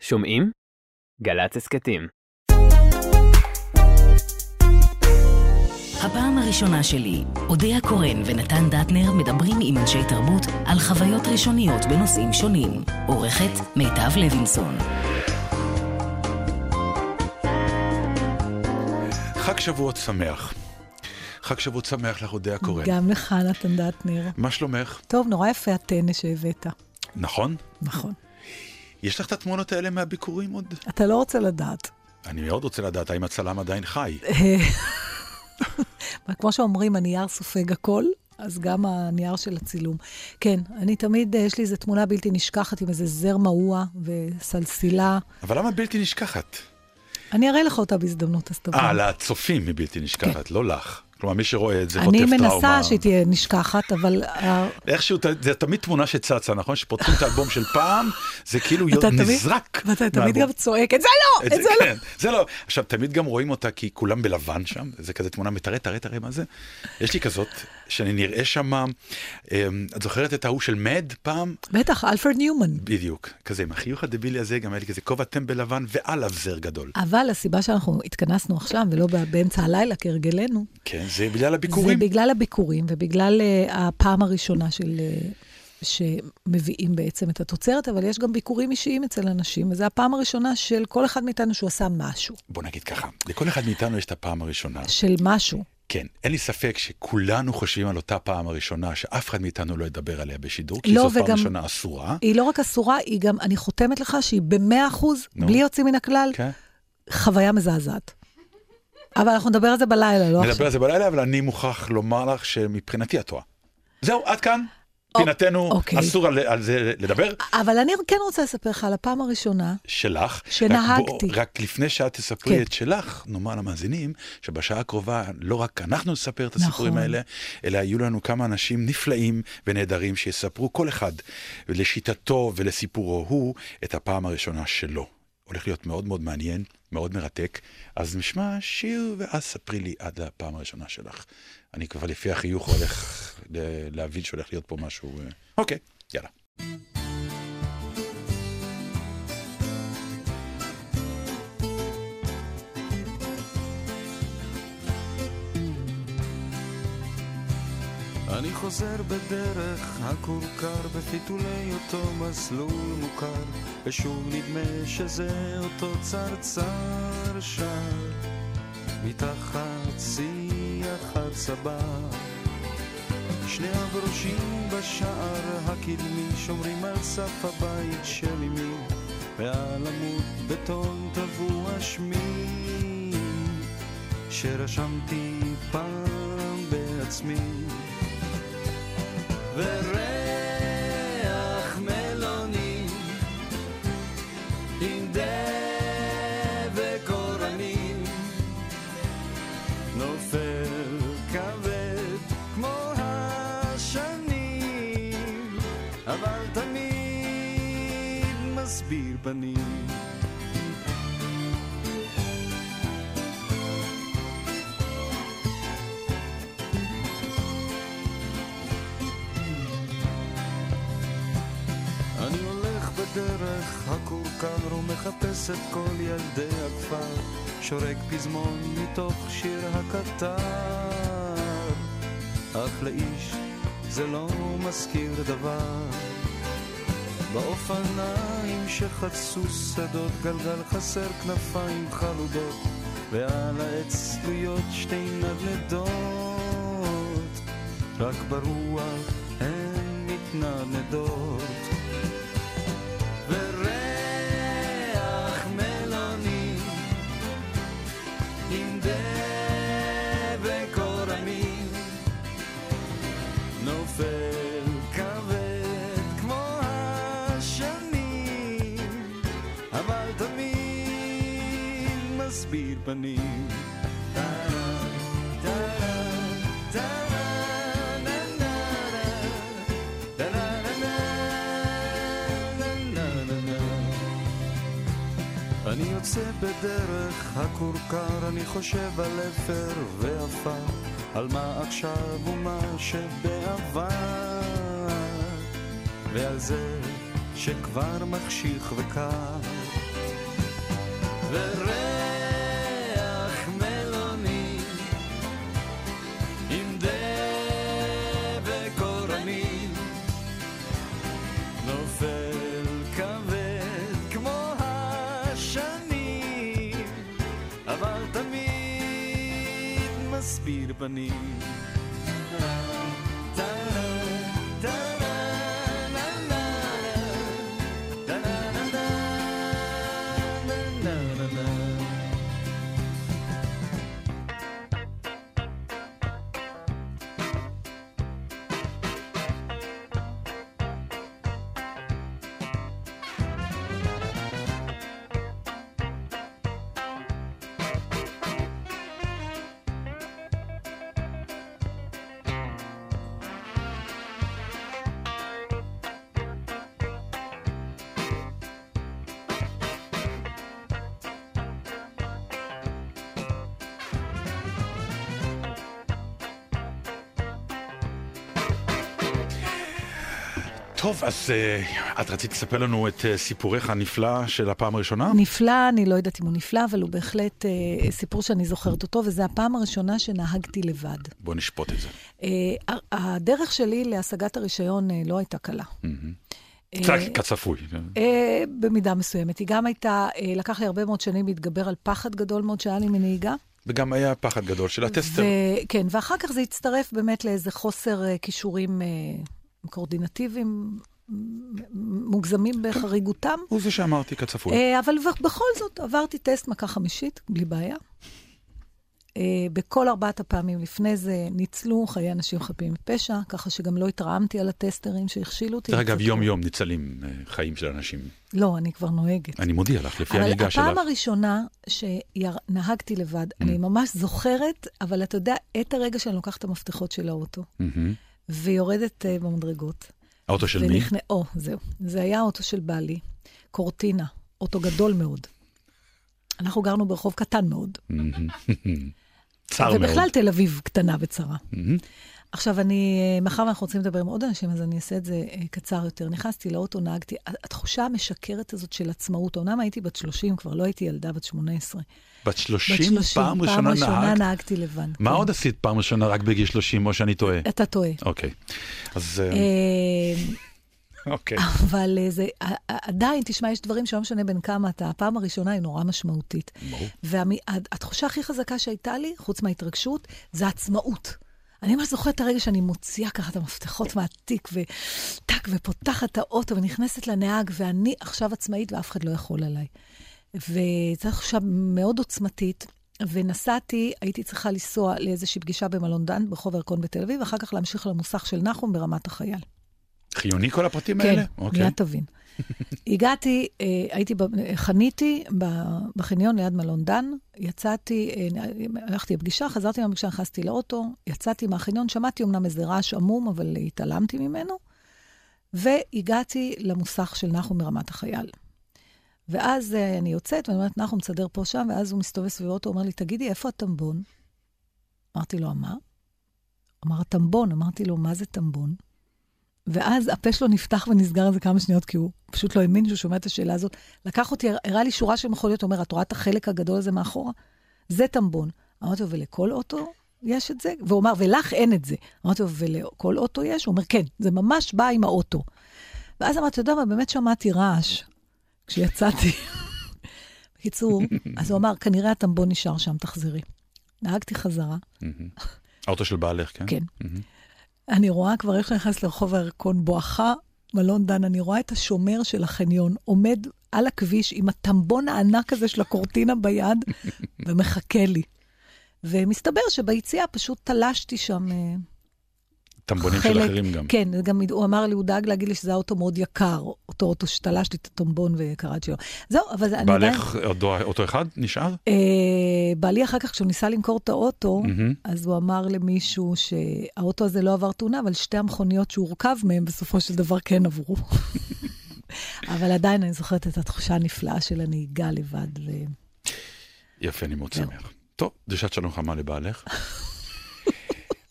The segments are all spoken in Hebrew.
שומעים? גל"צ הסכתים. הפעם הראשונה שלי, אודיה קורן ונתן דטנר מדברים עם אנשי תרבות על חוויות ראשוניות בנושאים שונים. עורכת מיטב לוינסון. חג שבועות שמח. חג שבועות שמח לך, אודיה קורן. גם לך, נתן דטנר. מה שלומך? טוב, נורא יפה הטנא שהבאת. נכון? נכון. יש לך את התמונות האלה מהביקורים עוד? אתה לא רוצה לדעת. אני מאוד רוצה לדעת האם הצלם עדיין חי. כמו שאומרים, הנייר סופג הכל, אז גם הנייר של הצילום. כן, אני תמיד, יש לי איזו תמונה בלתי נשכחת עם איזה זר מעוע וסלסילה. אבל למה בלתי נשכחת? אני אראה לך אותה בהזדמנות, אז תבוא. אה, לצופים היא בלתי נשכחת, לא לך. כלומר, מי שרואה את זה חוטף אני טראומה. מנסה שהיא תהיה נשכחת, אבל אה, איכשהו, זה תמיד תמונה שצצה, נכון? שפותחים את האלבום של פעם, זה כאילו נזרק. ואתה תמיד. גם צועק, את זה לא, את זה לא. כן, זה לא. עכשיו, תמיד גם רואים אותה כי כולם בלבן שם, זה כזה תמונה מתראה, תראה, תראה מה זה. יש לי כזאת, שאני נראה שם, אמ, את זוכרת את ההוא של מד פעם? בטח, אלפרד ניומן. בדיוק, כזה עם החיוך הדבילי הזה, גם היה לי כזה כובע טמבל לבן ועליו זר גדול. אבל הסיבה שאנחנו התכנסנו עכשיו, ולא באמצע הלילה כהרגלנו, כן, זה בגלל זה הביקורים. בגלל הביקורים ובגלל uh, הפעם הראשונה של... Uh, שמביאים בעצם את התוצרת, אבל יש גם ביקורים אישיים אצל אנשים, וזו הפעם הראשונה של כל אחד מאיתנו שהוא עשה משהו. בוא נגיד ככה, לכל אחד מאיתנו יש את הפעם הראשונה. של משהו. כן, אין לי ספק שכולנו חושבים על אותה פעם הראשונה, שאף אחד מאיתנו לא ידבר עליה בשידור, כי לא, זו פעם וגם- ראשונה אסורה. היא לא רק אסורה, היא גם, אני חותמת לך שהיא במאה אחוז, נו. בלי יוצאים מן הכלל, כן? חוויה מזעזעת. אבל אנחנו נדבר על זה בלילה, לא נדבר עכשיו. על זה בלילה, אבל אני מוכרח לומר לך שמבחינתי את טועה. זהו, עד כאן. פינתנו, אוקיי. אסור על, על זה לדבר. אבל אני כן רוצה לספר לך על הפעם הראשונה, שלך. שנהגתי. רק, בוא, רק לפני שאת תספרי כן. את שלך, נאמר למאזינים, שבשעה הקרובה לא רק אנחנו נספר את הסיפורים נכון. האלה, אלא יהיו לנו כמה אנשים נפלאים ונהדרים שיספרו כל אחד לשיטתו ולסיפורו הוא את הפעם הראשונה שלו. הולך להיות מאוד מאוד מעניין, מאוד מרתק. אז נשמע שיר ואז ספרי לי עד הפעם הראשונה שלך. אני כבר לפי החיוך הולך להבין שהולך להיות פה משהו... אה, אוקיי, יאללה. אני חוזר בדרך הכורכר בפיתולי אותו מסלול מוכר ושוב נדמה שזה אותו צרצר שר מתחת שיח הצבא שני הברושים בשער הקדמי שומרים על סף הבית של אמי ועל עמוד בטון טבוע שמי. שרשמתי פעם בעצמי וריח אבל תמיד מסביר פנים. אני הולך בדרך הכורכר ומחפש את כל ילדי הכפר שורק פזמון מתוך שיר הקטר. אך לאיש זה לא מזכיר דבר. באופניים שחצו שדות גלגל חסר כנפיים חלודות ועל העץ תלויות שתי נדנדות. רק ברוח הן מתנדנדות פנים. אני יוצא בדרך הכורכר, אני חושב על אפר ועפר, על מה עכשיו ומה שבעבר, ועל זה שכבר מחשיך וקר. וריח מסביר טוב, אז uh, את רצית לספר לנו את uh, סיפורך הנפלא של הפעם הראשונה? נפלא, אני לא יודעת אם הוא נפלא, אבל הוא בהחלט uh, סיפור שאני זוכרת אותו, וזו הפעם הראשונה שנהגתי לבד. בוא נשפוט את זה. Uh, הדרך שלי להשגת הרישיון uh, לא הייתה קלה. קצת כצפוי. במידה מסוימת. היא גם הייתה, uh, לקח לי הרבה מאוד שנים להתגבר על פחד גדול מאוד שהיה לי מנהיגה. וגם היה פחד גדול של הטסטר. ו- כן, ואחר כך זה הצטרף באמת לאיזה חוסר uh, כישורים uh, קואורדינטיביים מוגזמים בחריגותם. הוא זה שאמרתי כצפוי. Uh, אבל בכל זאת, עברתי טסט מכה חמישית, בלי בעיה. Uh, בכל ארבעת הפעמים לפני זה ניצלו חיי אנשים חפים מפשע, ככה שגם לא התרעמתי על הטסטרים שהכשילו אותי. דרך אגב, יום-יום ניצלים uh, חיים של אנשים. לא, אני כבר נוהגת. אני מודיע לך, לפי הנהיגה שלך. אבל הפעם הראשונה שנהגתי לבד, mm. אני ממש זוכרת, אבל אתה יודע, את הרגע שאני לוקחת את המפתחות של האוטו, mm-hmm. ויורדת uh, במדרגות. האוטו של מי? או, זהו. זה היה האוטו של בעלי, קורטינה, אוטו גדול מאוד. אנחנו גרנו ברחוב קטן מאוד. צר מאוד. ובכלל תל אביב קטנה וצרה. עכשיו, אני, מאחר ואנחנו רוצים לדבר עם עוד אנשים, אז אני אעשה את זה קצר יותר. נכנסתי לאוטו, נהגתי. התחושה המשקרת הזאת של עצמאות, אומנם הייתי בת 30, כבר לא הייתי ילדה בת 18. בת 30? בת 30 פעם ראשונה נהגת? פעם ראשונה נהגתי לבד. מה עוד עשית פעם ראשונה רק בגיל 30, או שאני טועה? אתה טועה. אוקיי. אז... אוקיי. אבל זה, עדיין, תשמע, יש דברים שלא משנה בין כמה אתה, הפעם הראשונה היא נורא משמעותית. ברור. והתחושה הכי חזקה שהייתה לי, חוץ מההתרגשות, זה עצמאות. אני ממש זוכרת את הרגע שאני מוציאה ככה את המפתחות מהתיק, וטק, ופותחת את האוטו, ונכנסת לנהג, ואני עכשיו עצמאית ואף אחד לא יכול עליי. וזו תחושה מאוד עוצמתית. ונסעתי, הייתי צריכה לנסוע לאיזושהי פגישה במלון דן, ברחוב ירקון בתל אביב, ואחר כך להמשיך למוסך של נחום ברמת החייל. חיוני כל הפרטים כן, האלה? כן, okay. מיד תבין. הגעתי, הייתי, חניתי בחניון ליד מלון דן, יצאתי, הלכתי לפגישה, חזרתי מהפגישה, נכנסתי לאוטו, יצאתי מהחניון, שמעתי אמנם איזה רעש עמום, אבל התעלמתי ממנו, והגעתי למוסך של נחום מרמת החייל. ואז אני יוצאת, ואני אומרת, נחום, מסדר פה שם, ואז הוא מסתובב סביב האוטו, אומר לי, תגידי, איפה הטמבון? אמרתי לו, מה? אמר, הטמבון. אמרתי לו, מה זה טמבון? ואז הפה שלו נפתח ונסגר איזה כמה שניות, כי הוא פשוט לא האמין שהוא שומע את השאלה הזאת. לקח אותי, הראה לי שורה של מכוניות, אומר, את רואה את החלק הגדול הזה מאחורה? זה טמבון. אמרתי לו, ולכל אוטו יש את זה? והוא אמר, ולך אין את זה. אמרתי לו, ולכל אוטו יש? הוא אומר, כן, זה ממש בא עם האוטו. ואז אמרתי, אתה יודע מה, באמת שמעתי רעש כשיצאתי. בקיצור, אז הוא אמר, כנראה הטמבון נשאר שם, תחזרי. נהגתי חזרה. האוטו של בעלך, כן? כן. אני רואה כבר איך נכנס לרחוב הירקון בואכה מלון דן, אני רואה את השומר של החניון עומד על הכביש עם הטמבון הענק הזה של הקורטינה ביד ומחכה לי. ומסתבר שביציאה פשוט תלשתי שם... טמבונים של אחרים גם. כן, גם הוא אמר לי, הוא דאג להגיד לי שזה אוטו מאוד יקר, אותו אוטו שתלשתי את הטומבון וקראתי שלו. זהו, אבל אני עדיין... בעלך אוטו אחד נשאר? אה, בעלי אחר כך, כשהוא ניסה למכור את האוטו, אז הוא אמר למישהו שהאוטו הזה לא עבר תאונה, אבל שתי המכוניות שהוא הורכב מהן, בסופו של דבר כן עברו. אבל עדיין אני זוכרת את התחושה הנפלאה של הנהיגה לבד. יפה, אני מאוד שמח. טוב, דרישת שלום חמה לבעלך.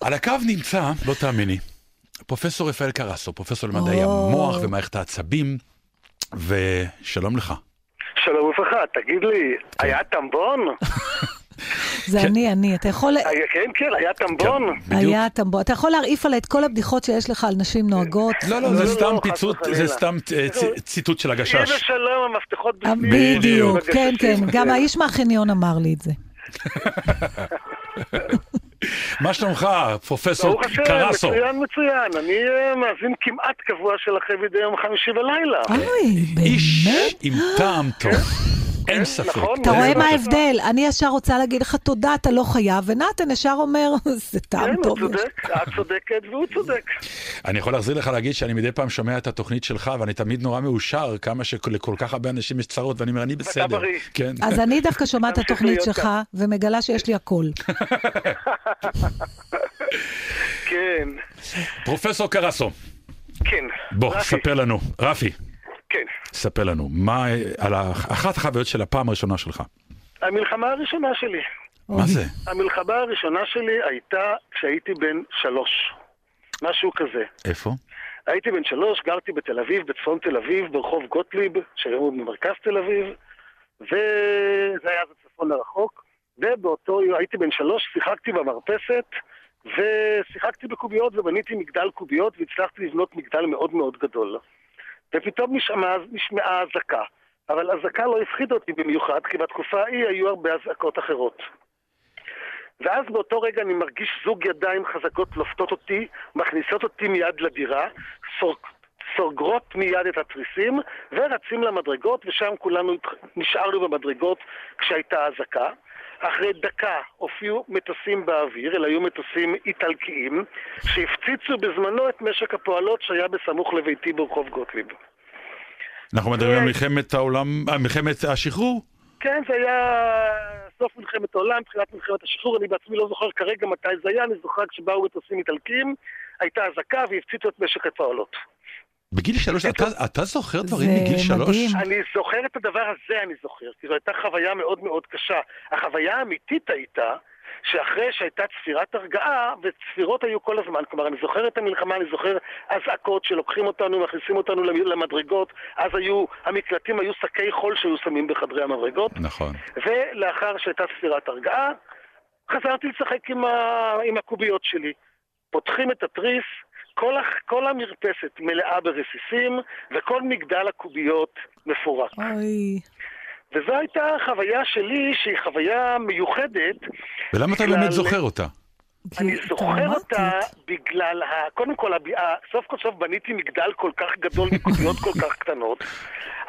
על הקו נמצא, לא תאמיני, פרופסור רפאל קרסו, פרופסור למדעי המוח ומערכת העצבים, ושלום לך. שלום וברכה, תגיד לי, היה טמבון? זה אני, אני. אתה יכול... היה- כן, כן, היה טמבון? בדיוק. היה טמבו. אתה יכול להרעיף עליי את כל הבדיחות שיש לך על נשים נוהגות. לא, לא, לא, זה לא, סתם חס פיצוט, וחלילה. זה סתם אה, ציטוט של יהיה הגשש. בשלום, המפתחות בפנים. בדיוק, כן, כן. גם האיש מהחניון אמר לי את זה. מה שלומך, פרופסור ברוך השם, קרסו? מצוין, מצוין. אני אה, מאזין כמעט קבוע שלכם מדי יום חמישי בלילה. אוי, איש באמת? עם טעם טוב, אין ספק. נכון. אתה רואה מה ההבדל? אני ישר רוצה להגיד לך תודה, אתה לא חייב, ונתן ישר אומר, זה טעם כן, הוא טוב. צודק, את צודקת והוא צודק. אני יכול להחזיר לך להגיד שאני מדי פעם שומע את התוכנית שלך, ואני תמיד נורא מאושר כמה שלכל כך הרבה אנשים יש צרות, ואני אומר, אני בסדר. בריא. כן. אז אני דווקא שומעת את התוכנית שלך. ומגלה שיש לי הכל. כן, פרופסור קרסו, כן. בוא, ספר לנו. רפי, כן. ספר לנו, מה, על אחת החוויות של הפעם הראשונה שלך. המלחמה הראשונה שלי. מה זה? המלחמה הראשונה שלי הייתה כשהייתי בן שלוש. משהו כזה. איפה? הייתי בן שלוש, גרתי בתל אביב, בצפון תל אביב, ברחוב גוטליב, שהיום הוא במרכז תל אביב, וזה היה בצפון הרחוק, ובאותו הייתי בן שלוש, שיחקתי במרפסת, ושיחקתי בקוביות ובניתי מגדל קוביות, והצלחתי לבנות מגדל מאוד מאוד גדול. ופתאום נשמעה, נשמעה אזעקה. אבל אזעקה לא הפחידה אותי במיוחד, כי בתקופה ההיא היו הרבה אזעקות אחרות. ואז באותו רגע אני מרגיש זוג ידיים חזקות לופתות אותי, מכניסות אותי מיד לדירה, סוגרות מיד את התריסים, ורצים למדרגות, ושם כולנו נשארנו במדרגות כשהייתה אזעקה. אחרי דקה הופיעו מטוסים באוויר, אלה היו מטוסים איטלקיים, שהפציצו בזמנו את משק הפועלות שהיה בסמוך לביתי ברחוב גוטליב. אנחנו מדברים על מלחמת העולם, מלחמת השחרור? כן, זה היה סוף מלחמת העולם, תחילת מלחמת השחרור, אני בעצמי לא זוכר כרגע מתי זה היה, אני זוכר כשבאו מטוסים איטלקיים, הייתה אזעקה והפציצו את משק הפועלות. בגיל שלוש, אתה, אתה זוכר דברים זה מגיל שלוש? מדהים. אני זוכר את הדבר הזה, אני זוכר, כי זו הייתה חוויה מאוד מאוד קשה. החוויה האמיתית הייתה שאחרי שהייתה צפירת הרגעה, וצפירות היו כל הזמן, כלומר, אני זוכר את המלחמה, אני זוכר אזעקות שלוקחים אותנו, מכניסים אותנו למדרגות, אז היו, המקלטים היו שקי חול שהיו שמים בחדרי המדרגות, נכון. ולאחר שהייתה ספירת הרגעה, חזרתי לשחק עם, ה... עם הקוביות שלי. פותחים את התריס, כל. כל המרפסת מלאה ברסיסים, וכל מגדל הקוביות מפורק. אוי, וזו הייתה החוויה שלי, שהיא חוויה מיוחדת. ולמה אתה בגלל- באמת זוכר אותה? אני זוכר. אותה בגלל, ה... קודם כל, הב... ה- סוף כל סוף בניתי מגדל כל כך גדול מקוביות כל כך קטנות,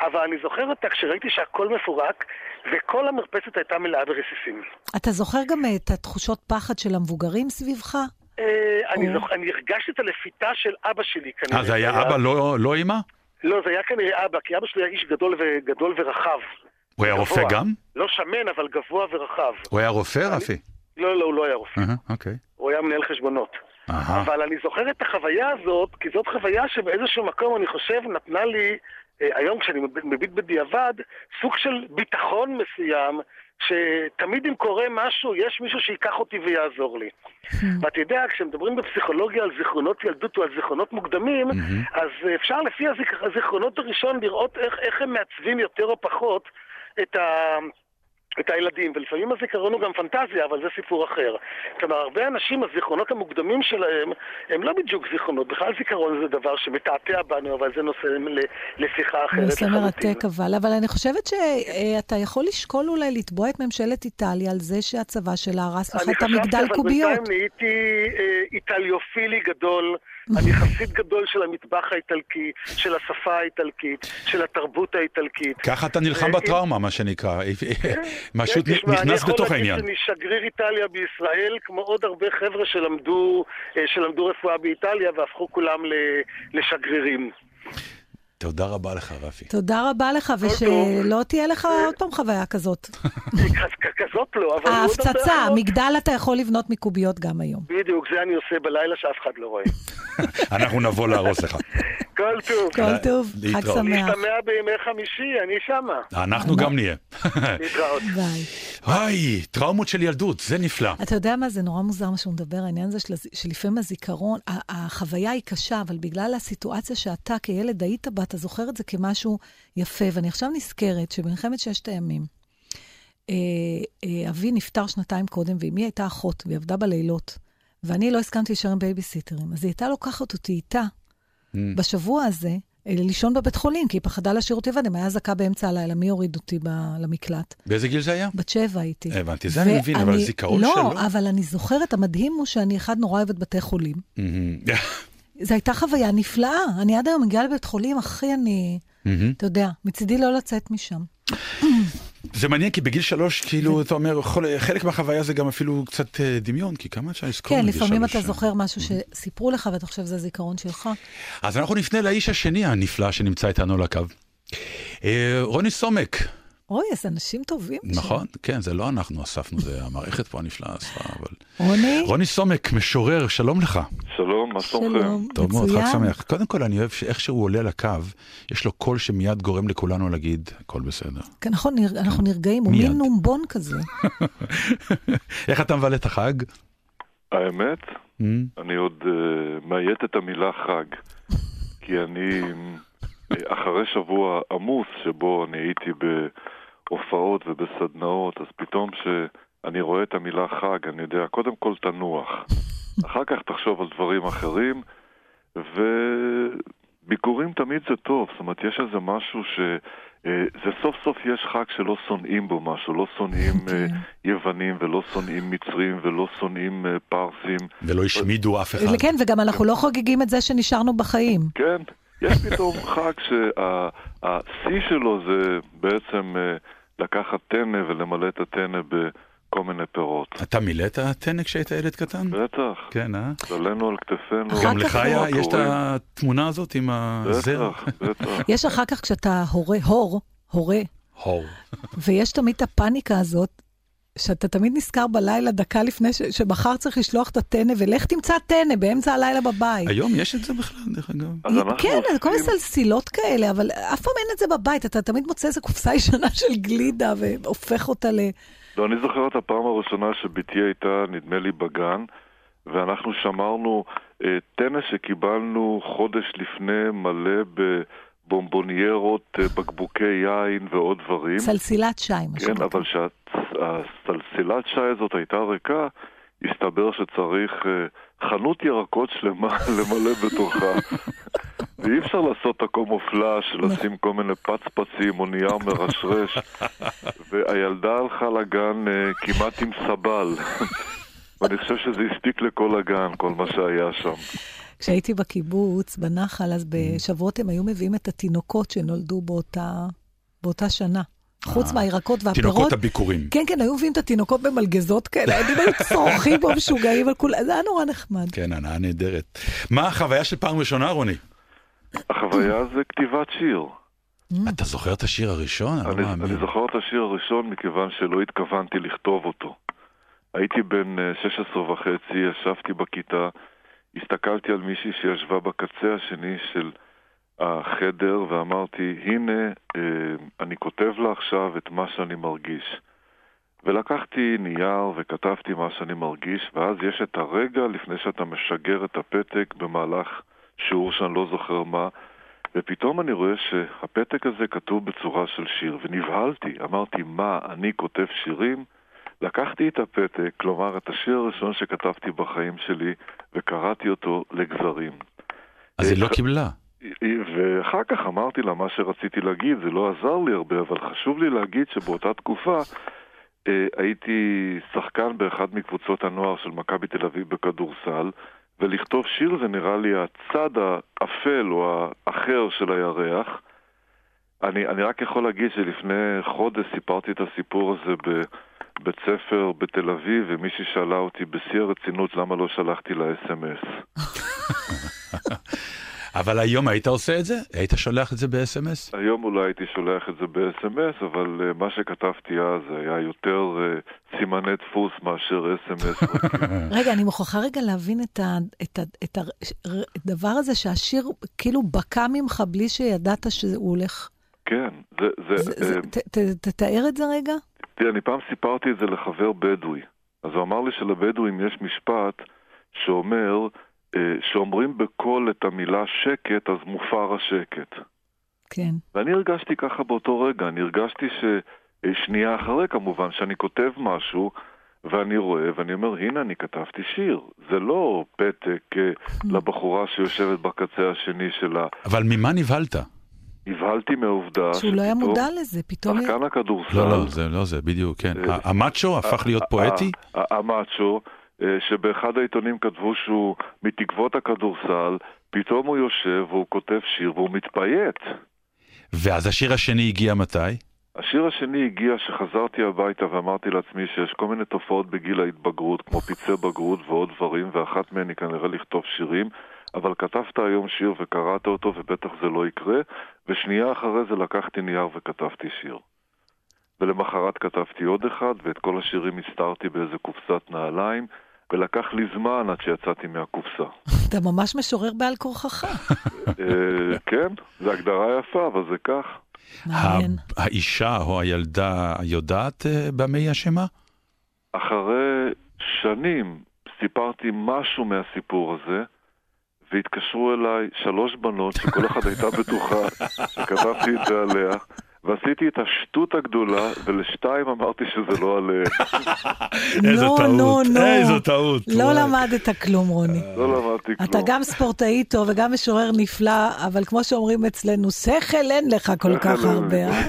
אבל אני זוכר אותה כשראיתי שהכל מפורק, וכל המרפסת הייתה מלאה ברסיסים. אתה זוכר גם את התחושות פחד של המבוגרים סביבך? אה, אני, הרגשתי את הלפיתה של אבא שלי כנראה. אה, זה היה אבא, לא לא אמא? לא, זה היה כנראה אבא, כי אבא שלי היה איש גדול, ורחב. הוא היה רופא. גם? לא שמן, אבל גבוה ורחב. הוא היה רופא, רפי? לא, לא, הוא לא היה רופא. אוקיי. הוא היה מנהל חשבונות. אבל אני זוכר את החוויה הזאת, כי זאת חוויה שבאיזשהו מקום, אני חושב, נתנה לי, אה, היום כשאני מב- מביט בדיעבד, סוג של ביטחון מסוים, שתמיד אם קורה משהו, יש מישהו שייקח אותי ויעזור לי. ואתה יודע, כשמדברים בפסיכולוגיה על זיכרונות ילדות או על זיכרונות מוקדמים, אז אה, אפשר לפי הזיכ- הזיכרונות הראשון לראות איך, איך הם מעצבים יותר או פחות את ה... את הילדים, ולפעמים הזיכרון הוא גם פנטזיה, אבל זה סיפור אחר. כלומר, הרבה אנשים, הזיכרונות המוקדמים שלהם, הם לא בדיוק זיכרונות, בכלל זיכרון זה דבר שמתעתע בנו, אבל זה נושא לשיחה אחרת נושא. מרתק אבל, אבל אני חושבת שאתה יכול לשקול אולי לתבוע את ממשלת איטליה על זה שהצבא שלה הרס לך אני את המגדל חשבתי, אבל קוביות. בינתיים נהייתי אה, איטליופילי גדול, אני חסיד גדול של המטבח האיטלקי, של השפה האיטלקית, של התרבות האיטלקית. ככה אתה נלחם אה, בטראומה, מה שנקרא. משהו כן, תשמע, נכנס בתוך העניין. אני שגריר איטליה בישראל, כמו עוד הרבה חבר'ה שלמדו, אה, רפואה באיטליה והפכו כולם לשגרירים. תודה רבה לך, רפי. תודה רבה לך. ושלא תהיה לך עוד פעם חוויה כזאת. כזאת לא, אבל... ההפצצה. מגדל אתה יכול לבנות מקוביות גם היום. בדיוק, זה אני עושה בלילה שאף אחד לא רואה. אנחנו נבוא להרוס לך. כל טוב. כל טוב, חג. שמח. נשתמע בימי חמישי, אני שמה. אנחנו גם נהיה. להתראות. ביי. היי, טראומות של ילדות, זה נפלא. אתה יודע מה, זה נורא מוזר מה שהוא מדבר, העניין הזה של, הז- שלפעמים הזיכרון, החוויה היא קשה, אבל בגלל הסיטואציה שאתה כילד היית בה, אתה זוכר את זה כמשהו יפה. ואני עכשיו נזכרת שבמלחמת ששת הימים, אה, אה, אבי נפטר שנתיים קודם, ואמי הייתה אחות, והיא עבדה בלילות. ואני לא הסכמתי להישאר עם בייביסיטרים, אז היא הייתה לוקחת אותי איתה Mm. בשבוע הזה, אה, לישון בבית חולים, כי היא פחדה להשאיר אותי לבד, אם היה אזעקה באמצע הלילה, מי הוריד אותי ב- למקלט? באיזה גיל זה היה? בת שבע הייתי. הבנתי, זה אני מבין, אבל הזיכרון לא, שלו... לא, אבל אני זוכרת, המדהים הוא שאני אחד נורא אוהבת בתי חולים. זו הייתה חוויה נפלאה. אני עד היום מגיעה לבית חולים, אחי, אני, מהמם. אתה יודע, מצידי לא לצאת משם. זה מעניין, כי בגיל שלוש, כאילו, אתה אומר, חלק מהחוויה זה גם אפילו קצת אה, דמיון, כי כמה אפשר לזכור כן, לפעמים? אתה זוכר משהו שסיפרו לך ואתה חושב שזה הזיכרון שלך. אז אנחנו נפנה לאיש השני הנפלא שנמצא איתנו על הקו. אה, רוני סומק, אוי, איזה אנשים טובים. שם. נכון? כן, זה לא אנחנו אספנו, זה המערכת פה הנפלאה אספה, אבל... רוני, רוני סומק, משורר, שלום לך. שלום, מה שלומכם? שלום, טוב מאוד, חג מצוין. שמח. קודם כל, אני אוהב שאיך שהוא עולה לקו, יש לו קול שמיד גורם לכולנו להגיד, הכל בסדר. כן, נכון, נר- אנחנו נרגעים, הוא. מין נומבון כזה. איך אתה מבלה את החג? האמת, Mm? אני עוד uh, מאיית את המילה חג, כי אני, אה, אחרי שבוע עמוס שבו אני הייתי בהופעות ובסדנאות, אז פתאום שאני רואה את המילה חג, אני יודע, קודם כל תנוח, אחר כך תחשוב על דברים אחרים, וביקורים תמיד זה טוב, זאת אומרת, יש איזה משהו ש... אה, זה סוף סוף יש חג שלא שונאים בו משהו, לא שונאים אה, יוונים ולא שונאים מצרים ולא שונאים אה, פרסים. ולא השמידו אף אחד. כן, וגם אנחנו לא חוגגים את זה שנשארנו בחיים. כן, יש פתאום חג שהשיא שלו זה בעצם לקחת טנא ולמלא את הטנא בכל מיני פירות. אתה מילאת טנא כשהיית ילד קטן? בטח, כן, אה? עלינו על כתפינו. גם לך היה, הקוראים. יש את התמונה הזאת עם הזר? בטח, בטח. יש אחר כך כשאתה הורה, הור, הורה, הור. ויש תמיד את הפאניקה הזאת, שאתה תמיד נזכר בלילה דקה לפני ש- שמחר צריך לשלוח את הטנא, ולך תמצא טנא באמצע הלילה בבית. היום יש את זה בכלל, דרך אגב? כן, כל מיני עושים- סלסילות כאלה, אבל אף פעם אין את זה בבית. אתה תמיד מוצא איזה קופסה ישנה של גלידה והופך אותה ל... לא, אני זוכר את הפעם הראשונה שבתי הייתה, נדמה לי, בגן, ואנחנו שמרנו אה, טנא שקיבלנו חודש לפני מלא בבומבוניירות, אה, בקבוקי יין ועוד דברים. סלסילת שי, מה כן, שנקרא. אבל כשהסלסילת שי הזאת הייתה ריקה, הסתבר שצריך אה, חנות ירקות שלמה למלא בתוכה. ואי אפשר לעשות את הקומופלאז' של לשים כל מיני פצפצים או נייר מרשרש. והילדה הלכה לגן אה, כמעט עם סבל. ואני חושב שזה הספיק לכל הגן, כל מה שהיה שם. כשהייתי בקיבוץ, בנחל, אז בשבועות הם היו מביאים את התינוקות שנולדו באותה, באותה שנה. חוץ מהירקות והפירות. תינוקות הביקורים. כן, כן, היו מביאים את התינוקות במלגזות כאלה, הילדים היו צורכים פה משוגעים על כולם, זה היה נורא נחמד. כן, הנאה נהדרת. מה החוויה של פעם ראשונה, רוני? החוויה זה כתיבת שיר. אתה זוכר את השיר הראשון? אני לא אני, מאמין. אני זוכר את השיר הראשון מכיוון שלא התכוונתי לכתוב אותו. הייתי בן אה, 16 וחצי, ישבתי בכיתה, הסתכלתי על מישהי שישבה בקצה השני של החדר ואמרתי, הנה, אה, אני כותב לה עכשיו את מה שאני מרגיש. ולקחתי נייר וכתבתי מה שאני מרגיש, ואז יש את הרגע לפני שאתה משגר את הפתק במהלך שיעור שאני לא זוכר מה, ופתאום אני רואה שהפתק הזה כתוב בצורה של שיר, ונבהלתי. אמרתי, מה, אני כותב שירים? לקחתי את הפתק, כלומר את השיר הראשון שכתבתי בחיים שלי, וקראתי אותו לגזרים. אז היא לא קיבלה. ואחר כך אמרתי לה מה שרציתי להגיד, זה לא עזר לי הרבה, אבל חשוב לי להגיד שבאותה תקופה אה, הייתי שחקן באחד מקבוצות הנוער של מכבי תל אביב בכדורסל, ולכתוב שיר זה נראה לי הצד האפל או האחר של הירח. אני, אני רק יכול להגיד שלפני חודש סיפרתי את הסיפור הזה בבית ספר בתל אביב, ומישהי שאלה אותי בשיא הרצינות למה לא שלחתי לה אס.אם.אס. אבל היום היית עושה את זה? היית שולח את זה ב-SMS? היום אולי הייתי שולח את זה ב-SMS, אבל uh, מה שכתבתי אז היה יותר uh, סימני דפוס מאשר SMS. רגע, אני מוכרחה רגע להבין את, ה, את, ה, את הדבר הזה שהשיר כאילו בקע ממך בלי שידעת שהוא הולך. כן, זה... זה, זה, זה, אה, ת, ת, תתאר את זה רגע. תראה, אני פעם סיפרתי את זה לחבר בדואי. אז הוא אמר לי שלבדואים יש משפט שאומר, אה, שאומרים בקול את המילה שקט, אז מופר השקט. כן. ואני הרגשתי ככה באותו רגע, אני הרגשתי ששנייה אחרי כמובן, שאני כותב משהו, ואני רואה, ואני אומר, הנה, אני כתבתי שיר. זה לא פתק אה, לבחורה שיושבת בקצה השני שלה. אבל ממה נבהלת? נבהלתי מהעובדה שהוא לא היה מודע לזה, פתאום... שחקן הכדורסל... לא, לא, זה לא זה, בדיוק, כן. אה, המאצ'ו הפך להיות פואטי? המאצ'ו, אה, שבאחד העיתונים כתבו שהוא מתקוות הכדורסל, פתאום הוא יושב והוא כותב שיר והוא מתפייט. ואז השיר השני הגיע מתי? השיר השני הגיע שחזרתי הביתה ואמרתי לעצמי שיש כל מיני תופעות בגיל ההתבגרות, כמו פצעי בגרות ועוד דברים, ואחת מהן היא כנראה לכתוב שירים, אבל כתבת היום שיר וקראת אותו ובטח זה לא יקרה, ושנייה אחרי זה לקחתי נייר וכתבתי שיר. ולמחרת כתבתי עוד אחד, ואת כל השירים הסתרתי באיזה קופסת נעליים, ולקח לי זמן עד שיצאתי מהקופסה. אתה ממש משורר בעל כורחך. אה, כן, זו הגדרה יפה, אבל זה כך. מעניין. האישה או הילדה יודעת אה, במה היא אשמה? אחרי שנים סיפרתי משהו מהסיפור הזה, והתקשרו אליי שלוש בנות שכל אחת הייתה בטוחה שכתבתי את זה עליה, ועשיתי את השטות הגדולה, ולשתיים אמרתי שזה לא עליהם. איזו נו, טעות. איזו טעות. לא. למדת כלום, רוני. לא למדתי כלום. אתה גם ספורטאי טוב וגם משורר נפלא, אבל כמו שאומרים אצלנו, שכל אין לך כל כך הרבה, אה?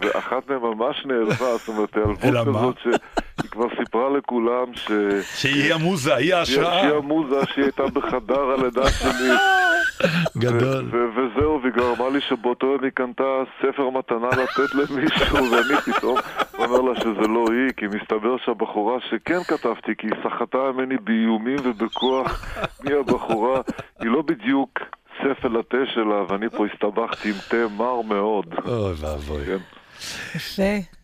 ואחת מהן ממש נעלבה, זאת אומרת, העלבות? כזאת שהיא כבר סיפרה לכולם ש... שהיא המוזה, היא ההשראה. שהיא המוזה, שהיא הייתה בחדר הלידה שלי. גדול. ו- ו- וזהו, והיא כבר אמרה לי שבאותו יום היא קנתה ספר מתנה לתת למישהו, ואני פתאום אומר לה שזה לא היא, כי מסתבר שהבחורה שכן כתבתי, כי היא סחטה ממני באיומים ובכוח מי הבחורה, היא לא בדיוק ספל התה שלה, ואני פה הסתבכתי עם תה מר מאוד. אוי ואבוי. כן. יפה.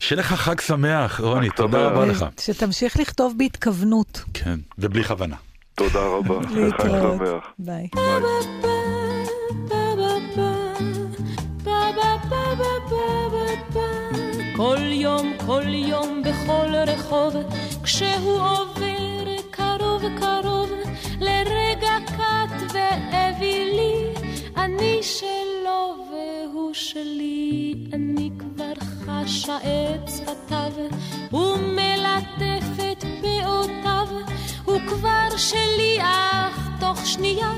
שיהיה לך חג שמח, רוני, חג תודה. רבה לך. שתמשיך לכתוב בהתכוונות. כן, ובלי כוונה. תודה רבה, חג להתראות. שמח. ביי. כל יום, כל יום, בכל רחוב, כשהוא עובר קרוב קרוב, לרגע קט ואווילי, אני שלו והוא שלי, אני כבר חשה את שפתיו, ומלטף את פאותיו, הוא כבר שלי, אך תוך שנייה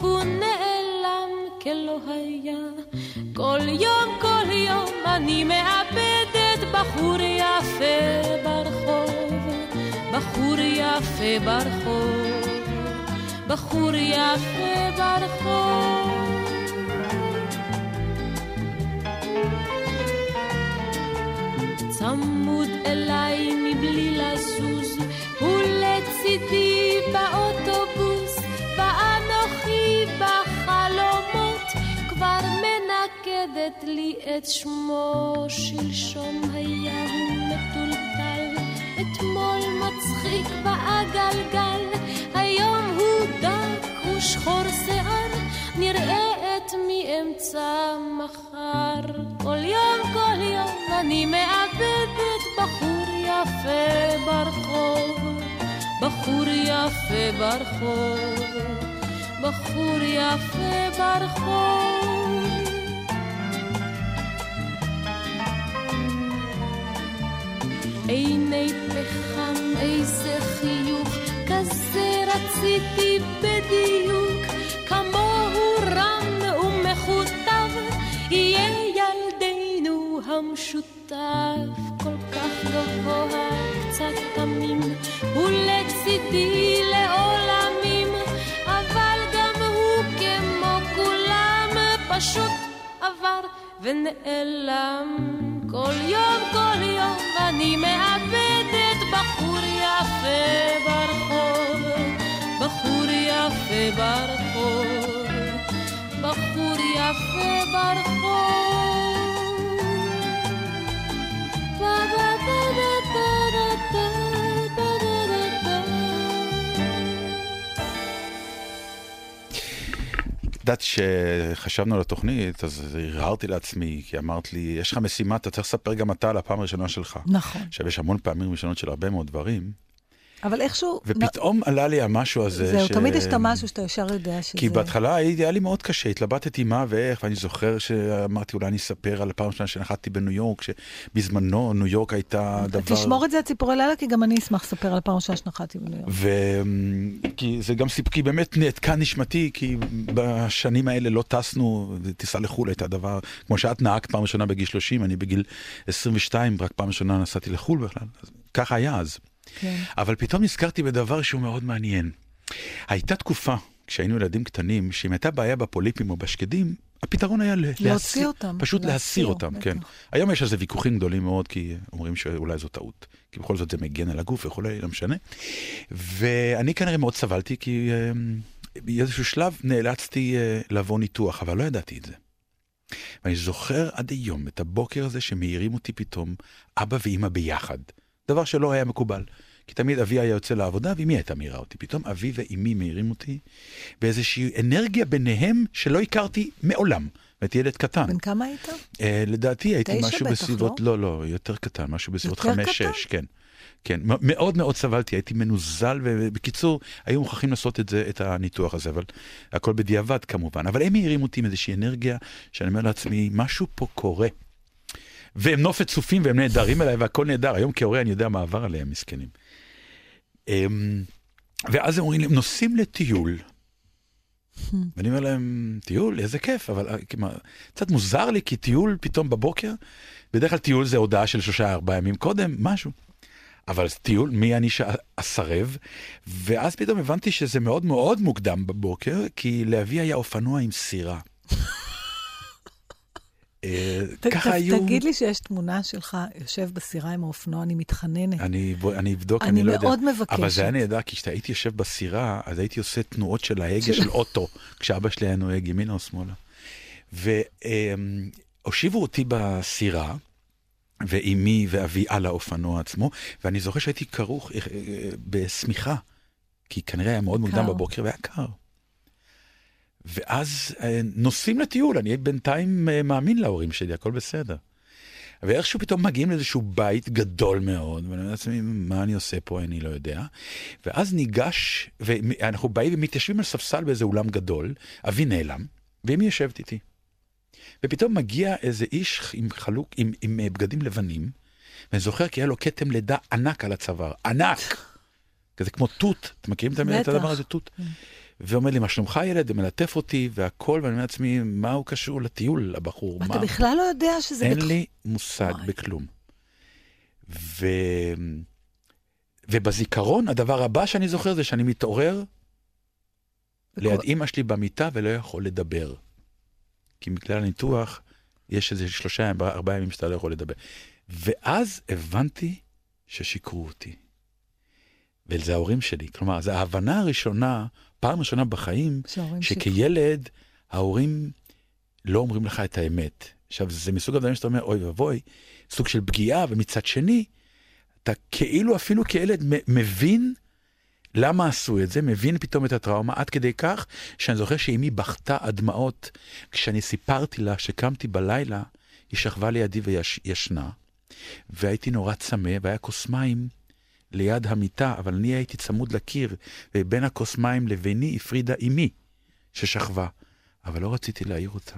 הוא נעלם כלא היה. כל יום, כל יום אני מאבדת בחור יפה ברחוב, בחור יפה ברחוב, בחור יפה ברחוב. צמוד אליי מבלי לזוז, ולצידי באוטובוס, ואנוכי בחלומות, כבר מנקדת לי את שמו, שלשום היה הוא מטולטל, אתמול מצחיק בעגלגל, היום הוא דק ושחור שיער, נראה את מאמצע מחר. כל יום, כל יום אני מאבדת בחור יפה ברחוב, בחור יפה ברחוב, בחור יפה ברחוב. עיני פחם, איזה חיוך, כזה רציתי בדיוק, כמוהו רם המשותף, כל כך גבוה, קצת תמים, ולצידי לעולמים, אבל גם הוא כמו כולם, פשוט עבר ונעלם. כל יום, כל יום אני מאבדת בחור יפה ברחוב, בחור יפה ברחוב, בחור יפה ברחוב. יודעת, כשחשבנו על התוכנית, אז הרהרתי לעצמי, כי אמרת לי, יש לך משימה, אתה צריך לספר גם אתה על הפעם הראשונה שלך. נכון. עכשיו, יש המון פעמים ראשונות של הרבה מאוד דברים, אבל איכשהו... ופתאום עלה לי המשהו הזה. זהו, ש- תמיד יש את המשהו שאתה ישר יודע שזה... כי בהתחלה היה לי מאוד קשה, התלבטתי מה ואיך, ואני זוכר שאמרתי, אולי אני אספר על הפעם הראשונה שנחתתי בניו יורק, שבזמנו ניו יורק הייתה דבר... תשמור את זה הציפורי לילה, כי גם אני אשמח לספר על הפעם הראשונה שנחתי בניו יורק. וכי זה גם סיפ... כי באמת נעתקה נשמתי, כי בשנים האלה לא טסנו, טיסה לחו"ל הייתה דבר, כמו שאת נהגת פעם ראשונה בגיל 30, אני בגיל 22, רק פעם ראשונה נסעתי לחו"ל בכלל, אז ככה היה אז. כן. אבל פתאום נזכרתי בדבר שהוא מאוד מעניין. הייתה תקופה, כשהיינו ילדים קטנים, שאם הייתה בעיה בפוליפים או בשקדים, הפתרון היה להסיר, אותם, פשוט להסיר, להסיר אותם, בטח. כן. היום יש על זה ויכוחים גדולים מאוד, כי אומרים שאולי זו טעות. כי בכל זאת זה מגן על הגוף וכולי, לא משנה. ואני כנראה מאוד סבלתי, כי אה, באיזשהו שלב נאלצתי אה, לעבור ניתוח, אבל לא ידעתי את זה. ואני זוכר עד היום את הבוקר הזה שמעירים אותי פתאום אבא ואימא ביחד. דבר שלא היה מקובל. כי תמיד אבי היה יוצא לעבודה ואמי הייתה מעירה אותי. פתאום אבי ואימי מעירים אותי באיזושהי אנרגיה ביניהם שלא הכרתי מעולם. הייתי ילד קטן. בן כמה היית? אה, לדעתי הייתי משהו בטח, בסביבות, לא, לא, יותר קטן, משהו בסביבות יותר חמש, קטן? שש, כן. כן, מאוד מאוד סבלתי, הייתי מנוזל, ובקיצור, היו מוכרחים לעשות את זה, את הניתוח הזה, אבל הכל בדיעבד כמובן. אבל הם מעירים אותי עם איזושהי אנרגיה, שאני אומר לעצמי, משהו פה קורה. והם נופת צופים והם נהדרים אליי והכל נהדר, היום כהורה אני יודע מה עבר עליהם, מסכנים. אמ, ואז הם אומרים לי, הם נוסעים לטיול. ואני אומר להם, טיול, איזה כיף, אבל אה, קצת מוזר לי, כי טיול פתאום בבוקר, בדרך כלל טיול זה הודעה של שלושה ארבעה ימים קודם, משהו. אבל טיול, מי אני שאסרב? ואז פתאום הבנתי שזה מאוד מאוד מוקדם בבוקר, כי לאבי היה אופנוע עם סירה. אה, ככה היו... תגיד לי שיש תמונה שלך יושב בסירה עם האופנוע, אני מתחננת. אני, בוא, אני אבדוק, אני אני לא יודע. מאוד מבקשת. אבל זה היה נהדר, כי כשהייתי יושב בסירה, אז הייתי עושה תנועות של ההגה של- אוטו, כשאבא שלי היה נוהג ימינה או שמאלה. והושיבו אותי בסירה, ואימי ואבי על האופנוע עצמו, ואני זוכר שהייתי כרוך אה, אה, בשמיכה, כי כנראה היה מאוד מוקדם קר. בבוקר והיה קר. ואז אה, נוסעים לטיול, אני בינתיים אה, מאמין להורים שלי, הכל בסדר. ואיכשהו פתאום מגיעים לאיזשהו בית גדול מאוד, ואני אומר לעצמי, מה אני עושה פה, אני לא יודע. ואז ניגש, ואנחנו באים ומתיישבים על ספסל באיזה אולם גדול, אבי נעלם, ואמי יושבת איתי. ופתאום מגיע איזה איש עם חלוק, עם, עם אה, בגדים לבנים, ואני זוכר כי היה לו כתם לידה ענק על הצוואר, ענק! כזה כמו תות, אתם מכירים את. הדבר הזה, תות? ואומר לי, מה שלומך ילד? ומלטף אותי והכל, ואני אומר לעצמי, מה הוא קשור לטיול, הבחור? ואתה מה? בכלל לא יודע שזה... אין בתח- לי מושג וואי. בכלום. ו... ובזיכרון, הדבר הבא שאני זוכר זה שאני מתעורר ליד אימא שלי במיטה ולא יכול לדבר. כי בגלל הניתוח, יש איזה שלושה, ארבעה ימים שאתה לא יכול לדבר. ואז הבנתי ששיקרו אותי. וזה ההורים שלי. כלומר, זו ההבנה הראשונה, פעם ראשונה בחיים. שכילד ההורים לא אומרים לך את האמת. עכשיו, זה מסוג הדברים שאתה אומר, אוי ואבוי, סוג של פגיעה, ומצד שני, אתה כאילו אפילו כילד מבין למה עשו את זה, מבין פתאום את הטראומה, עד כדי כך שאני זוכר שאמי בכתה עד דמעות כשאני סיפרתי לה שקמתי בלילה, היא שכבה לידי וישנה, והייתי נורא צמא, והיה כוס מים ליד המיטה, אבל אני הייתי צמוד לקיר, ובין הכוס מים לביני הפרידה אמי, ששכבה, אבל לא רציתי להעיר אותה.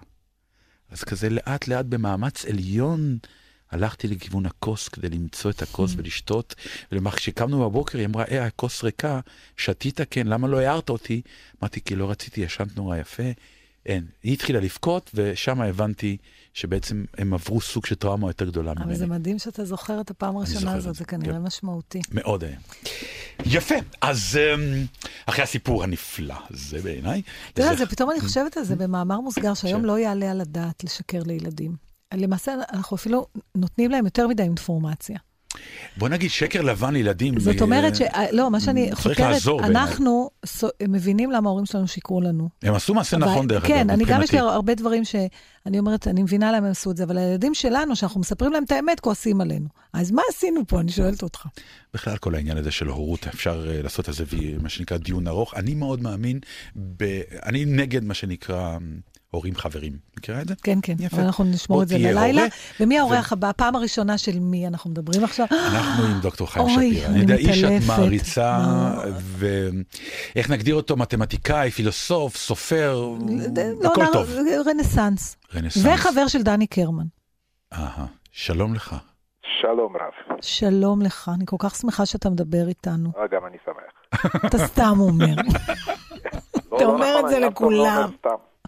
אז כזה לאט לאט במאמץ עליון הלכתי לכיוון הכוס כדי למצוא את הכוס ולשתות. וכשקמנו בבוקר היא אמרה, אה, הכוס ריקה, שתית כן, למה לא הערת אותי? אמרתי, כי לא רציתי, ישנת נורא יפה. אין. היא התחילה לבכות, ושם הבנתי שבעצם הם עברו סוג של טראומה יותר גדולה אבל ממני. זה מדהים שאתה זוכר את הפעם הראשונה הזאת, זה, כנראה כן. משמעותי. מאוד היה. יפה, אז אמ, אחרי הסיפור הנפלא הזה בעיניי, אתה יודע, זה- זה פתאום אני חושבת על זה במאמר מוסגר, שהיום כן. לא יעלה על הדעת לשקר לילדים. למעשה, אנחנו אפילו נותנים להם יותר מדי אינפורמציה. בוא נגיד שקר לבן לילדים. זאת אה, אומרת ש... לא, מה שאני צריך חוקרת, לעזור. אנחנו מבינים למה ההורים שלנו שיקרו לנו. הם עשו מעשה נכון דרך אגב, כן, אני גם יש לי. הרבה דברים שאני אומרת, אני מבינה למה הם עשו את זה, אבל הילדים שלנו, שאנחנו מספרים להם את האמת, כועסים עלינו. אז מה עשינו פה? אני שואלת אותך. בכלל כל העניין הזה של הורות, אפשר אה, לעשות על זה מה שנקרא דיון ארוך. אני מאוד מאמין, ב... אני נגד מה שנקרא הורים חברים. מכירה את זה? כן, כן, יפה. אנחנו נשמור את זה ללילה. הורה, ומי ו- האורח הבא? הפעם הראשונה של מי אנחנו מדברים עכשיו? אנחנו עם דוקטור חיים אוי, שפירא. אני אני יודע, איש שאת מתעלפת. מעריצה. ואיך נגדיר אותו? מתמטיקאי, פילוסוף, סופר, לא, הכל לא, טוב. רנסאנס. רנסאנס. וחבר של דני קרמן. אהה, שלום לך. שלום רב. שלום לך, אני כל כך שמחה שאתה מדבר איתנו. אה, גם אני שמח. אתה סתם אומר. לא, אתה לא אומר נכון, את זה לא לכולם.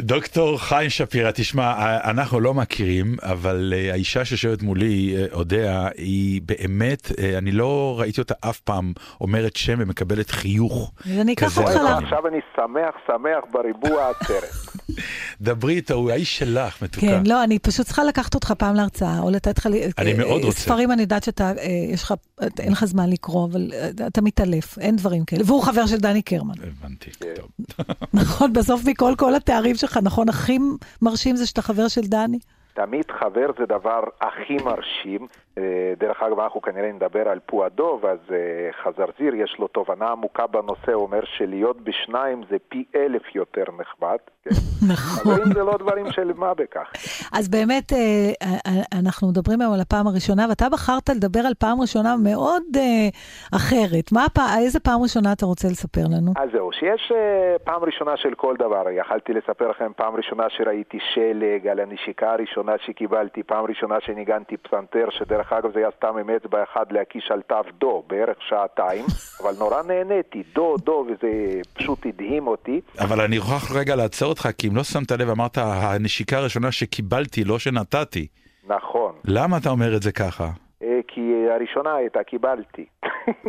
דוקטור חיים שפירא, תשמע, אנחנו לא מכירים, אבל אה, האישה שיושבת מולי, אה, אודיה, היא באמת, אה, אני לא ראיתי אותה אף פעם אומרת שם ומקבלת חיוך. אז אני אקח אותך רחב. ל... עכשיו אני שמח, שמח בריבוע העצרת. דברי איתו, הוא האיש שלך, מתוקה. כן, לא, אני פשוט צריכה לקחת אותך פעם להרצאה, או לתת לך... אני מאוד רוצה. ספרים אני יודעת שאתה, יש לך, אין לך זמן לקרוא, אבל אתה מתעלף, אין דברים כאלה. והוא חבר של דני קרמן. הבנתי, כן. טוב. נכון, בסוף מכל כל התארים שלך, נכון, הכי מרשים זה שאתה חבר של דני? תמיד חבר זה דבר הכי מרשים. אה, דרך אגב, אנחנו כנראה נדבר על פועדוב, אז אה, חזרזיר יש לו תובנה עמוקה בנושא, הוא אומר שלהיות בשניים זה פי אלף יותר נחמד. כן. נכון. חברים זה לא דברים של מה בכך. אז באמת, אה, אנחנו מדברים היום על הפעם הראשונה, ואתה בחרת לדבר על פעם ראשונה מאוד אחרת. מה. איזה פעם ראשונה אתה רוצה לספר לנו? אז זהו, שיש פעם ראשונה של כל דבר. יכלתי לספר לכם פעם ראשונה שראיתי שלג, על הנשיקה הראשונה שקיבלתי, פעם ראשונה שניגנתי פסנתר, שדרך אגב זה היה סתם עם אצבע אחת להקיש על תו דו, בערך שעתיים, אבל נורא נהניתי, דו, דו, וזה פשוט הדהים אותי. אבל אני מוכרח רגע לעצור אותך, כי אם לא שמת לב, אמרת, הנשיקה הראשונה שקיבלתי, לא שנתתי. נכון, למה אתה אומר את זה ככה? אה, כי הראשונה הייתה, קיבלתי.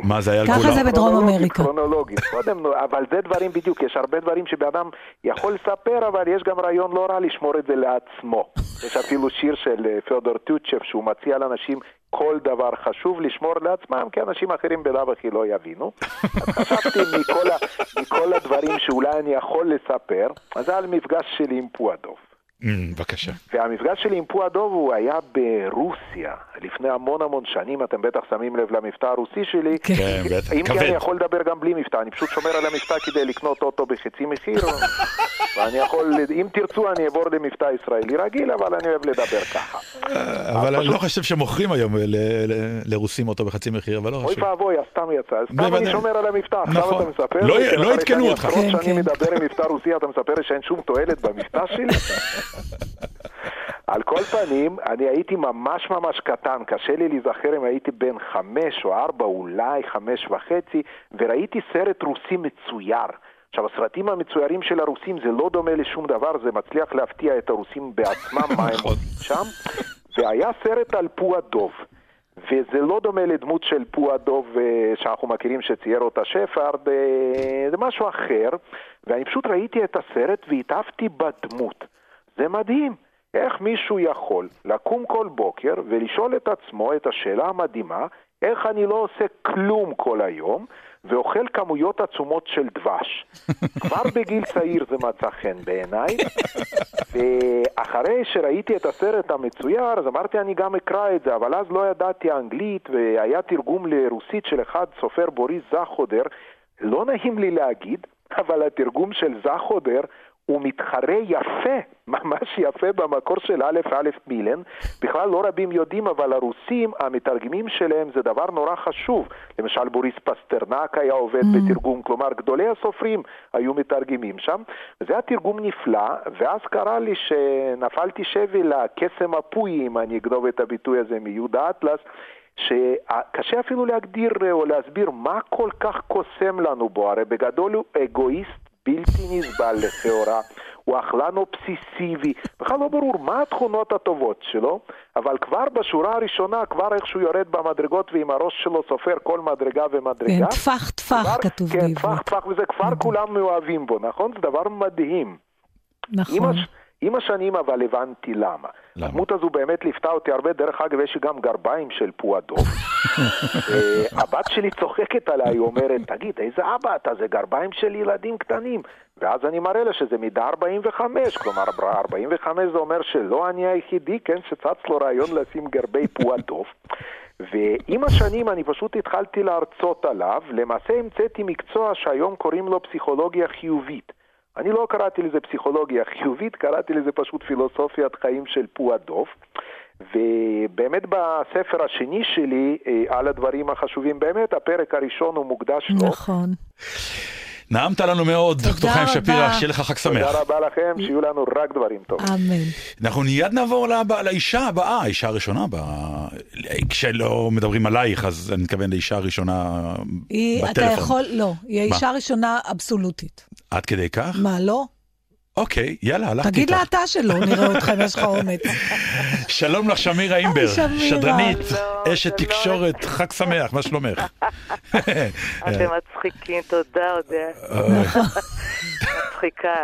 מה, זה היה על ככה כולם? זה בדרום אמריקה. כרונולוגית, קודם, אבל זה דברים בדיוק, יש הרבה דברים שבאדם יכול לספר, אבל יש גם רעיון לא רע לשמור את זה לעצמו. יש אפילו שיר של אה, פאודור טוצ'ב שהוא מציע לאנשים כל דבר חשוב לשמור לעצמם, כי אנשים אחרים בלאו הכי לא יבינו. אז חשבתי מכל, ה, מכל הדברים שאולי אני יכול לספר, אז זה על מפגש שלי עם פועדוב. אמ, בבקשה. והמפגש שלי עם פועדוב הוא היה ברוסיה, לפני המון המון שנים, אתם בטח שמים לב למבטא הרוסי שלי. כן, בטח. אם כי אני כבד. יכול לדבר גם בלי מבטא, אני פשוט שומר על המבטא כדי לקנות אוטו בחצי מחיר, ואני יכול, אם תרצו אני אעבור למבטא ישראלי רגיל, אבל אני אוהב לדבר ככה. אבל אני לא חושב שמוכרים היום לרוסים אותו בחצי מחיר, אבל לא אוי חשוב. ואבוי, אז סתם יצא, אז סתם. אני שומר על המבטא, עכשיו נכון. אתה מספר לא- לי לא עדכנו שאני אותך. עשרות כן, שנים כן. מדבר עם מבטא רוסי, אתה מספר לי שאין שום תועלת במבטא שלי? על כל פנים, אני הייתי ממש ממש קטן, קשה לי להיזכר אם הייתי בן חמש או ארבע, אולי חמש וחצי, וראיתי סרט רוסי מצויר. עכשיו, הסרטים המצוירים של הרוסים זה לא דומה לשום דבר, זה מצליח להפתיע את הרוסים בעצמם מה הם נכון. עושים שם, והיה סרט על פועדוב. וזה לא דומה לדמות של פועדוב אה, שאנחנו מכירים שצייר אותה שפרד, אה, זה משהו אחר, ואני פשוט ראיתי את הסרט והתאהבתי בדמות. זה מדהים. איך מישהו יכול לקום כל בוקר ולשאול את עצמו את השאלה המדהימה, איך אני לא עושה כלום כל היום, ואוכל כמויות עצומות של דבש. כבר בגיל צעיר זה מצא חן בעיניי, ואחרי שראיתי את הסרט המצויר, אז אמרתי אני גם אקרא את זה, אבל אז לא ידעתי אנגלית, והיה תרגום לרוסית של אחד, סופר בוריס זחודר, לא נעים לי להגיד, אבל התרגום של זחודר הוא מתחרה יפה, ממש יפה במקור של א' א' מילן. בכלל לא רבים יודעים, אבל הרוסים, המתרגמים שלהם זה דבר נורא חשוב. למשל בוריס פסטרנק היה עובד mm. בתרגום, כלומר גדולי הסופרים היו מתרגמים שם. זה היה תרגום נפלא, ואז קרה לי שנפלתי שבי לקסם הפוי, אם אני אגנוב את הביטוי הזה מיהודה אטלס. שקשה אפילו להגדיר או להסביר מה כל כך קוסם לנו בו, הרי בגדול הוא אגואיסט בלתי נסבל לכאורה, הוא אכלן אובססיבי, בכלל לא ברור מה התכונות הטובות שלו, אבל כבר בשורה הראשונה, כבר איך שהוא יורד במדרגות ועם הראש שלו סופר כל מדרגה ומדרגה. כן, טפח טפח כתוב כן, בעברית. טפח טפח, וזה כבר כולם מאוהבים בו, נכון? זה דבר מדהים. נכון. עם, הש... עם השנים אבל הבנתי למה. למה? הדמות הזו באמת ליוותה אותי הרבה, דרך אגב, יש גם גרביים של פועדוב. אה, הבת שלי צוחקת עליי, היא אומרת, תגיד, איזה אבא אתה, זה גרביים של ילדים קטנים. ואז אני מראה לה שזה מידה 45, כלומר 45 זה אומר שלא אני היחידי, כן, שצץ לו רעיון לשים גרבי פועדוב. ועם השנים אני פשוט התחלתי להרצות עליו, למעשה המצאתי מקצוע שהיום קוראים לו פסיכולוגיה חיובית. אני לא קראתי לזה פסיכולוגיה חיובית, קראתי לזה פשוט פילוסופיית חיים של פועדוב. ובאמת בספר השני שלי, אה, על הדברים החשובים באמת, הפרק הראשון הוא מוקדש לו. נכון. נעמת לנו מאוד, דוקטור חיים. שפירא, שיהיה לך חג שמח. תודה רבה לכם, שיהיו לנו רק דברים טובים. אמן. אנחנו מיד נעבור לבא- לאישה הבאה, האישה הראשונה הבאה. כשלא מדברים עלייך, אז אני מתכוון לאישה הראשונה היא, אתה בטלפון. יכול, לא, היא? האישה הראשונה אבסולוטית. עד כדי כך? מה, לא? אוקיי, יאללה, הלכתי תגיד איתך. לה אתה שלא, נראה אותך אם יש לך אומץ. שלום לך, שמירה אימבר. שדרנית, שלום, אשת שלום. תקשורת, חג שמח, מה שלומך? אתם מצחיקים, תודה. אוי, מצחיקה.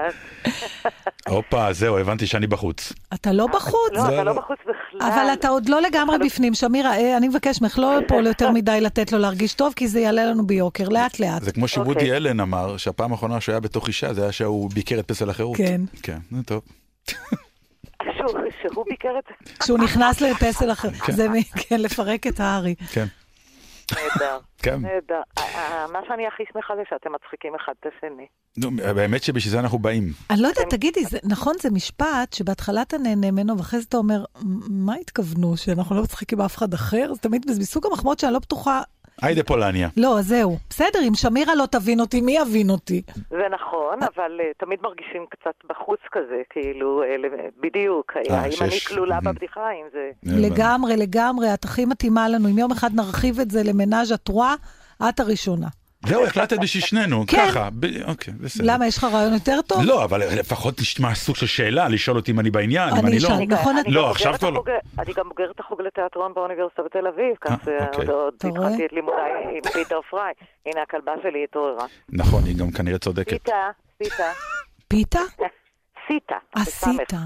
הופה, זהו, הבנתי שאני בחוץ. אתה לא בחוץ. לא, אתה לא. לא בחוץ בכלל. אבל אתה עוד לא לגמרי בפנים. שמירה, אה, אני מבקש ממך לא פה יותר מדי לתת לו להרגיש טוב, כי זה יעלה לנו ביוקר, לאט לאט. זה כמו שוודי אוקיי. אלן אמר, שהפעם האחרונה שהוא היה בתוך אישה, זה היה שהוא ביקר את פסל החירות. כן. כן, נו טוב. שהוא- שהוא ביקר את זה. כשהוא נכנס לפסל אחר, כן. זה כן, לפרק את הארי. כן. נהדר. כן. נהדר. מה שאני הכי שמחה זה שאתם מצחיקים אחד את השני. נו, באמת שבשביל זה אנחנו באים. אני לא יודעת, תגידי, זה- נכון, זה משפט שבהתחלה אתה נהנה ממנו, ואחרי זה אתה אומר, "מ- מה התכוונו, שאנחנו לא מצחיקים באף אחד אחר? זה תמיד מסוג המחמאות שאני לא בטוחה... היידה פולניה. לא, זהו. בסדר, אם שמירה לא תבין אותי, מי יבין אותי? זה נכון, אבל אה, תמיד מרגישים קצת בחוץ כזה, כאילו, אה, ל- בדיוק. אה, האם אני כלולה. בבדיחה, אם זה... לגמרי, לגמרי, את הכי מתאימה לנו. אם יום אחד נרחיב את זה למנאז' הטרואה, את הראשונה. זהו, החלטת בשביל שנינו, כן. ככה. ב- אוקיי, בסדר. למה, יש לך רעיון יותר טוב? לא, אבל לפחות נשמע סוג של שאלה, לשאול אותי אם אני בעניין, אם אני לא. נכון, אני לא, גם עכשיו כבר לא. אני גם בוגרת החוג לתיאטרון באוניברסיטה בתל אביב, אה, כך אוקיי. שעוד רואה? התחלתי את לימודיי עם פיטר פריי. הנה, הכלבה שלי התעוררה. נכון, היא גם כנראה צודקת. סיטה, סיטה, פיתה? סיטה. עשית. בסמך.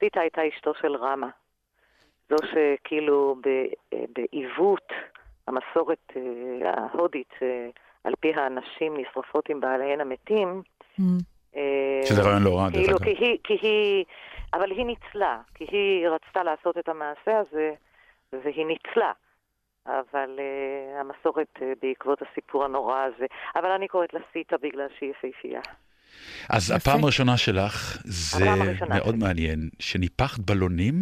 סיטה הייתה אשתו של רמה. זו שכאילו אה, בעיוות המסורת אה, ההודית, אה, על פי הנשים נשרפות עם בעליהן המתים, Mm. אה, שזה רעיון לא רע, דרך כאילו, אגב. כי היא, אבל היא ניצלה, כי היא רצתה לעשות את המעשה הזה, והיא ניצלה. אבל uh, המסורת uh, בעקבות הסיפור הנורא הזה, אבל אני קוראת לה סיטה בגלל שהיא יפהפייה. אז יפה. הפעם הראשונה שלך, זה מאוד שלי. מעניין, שניפחת בלונים,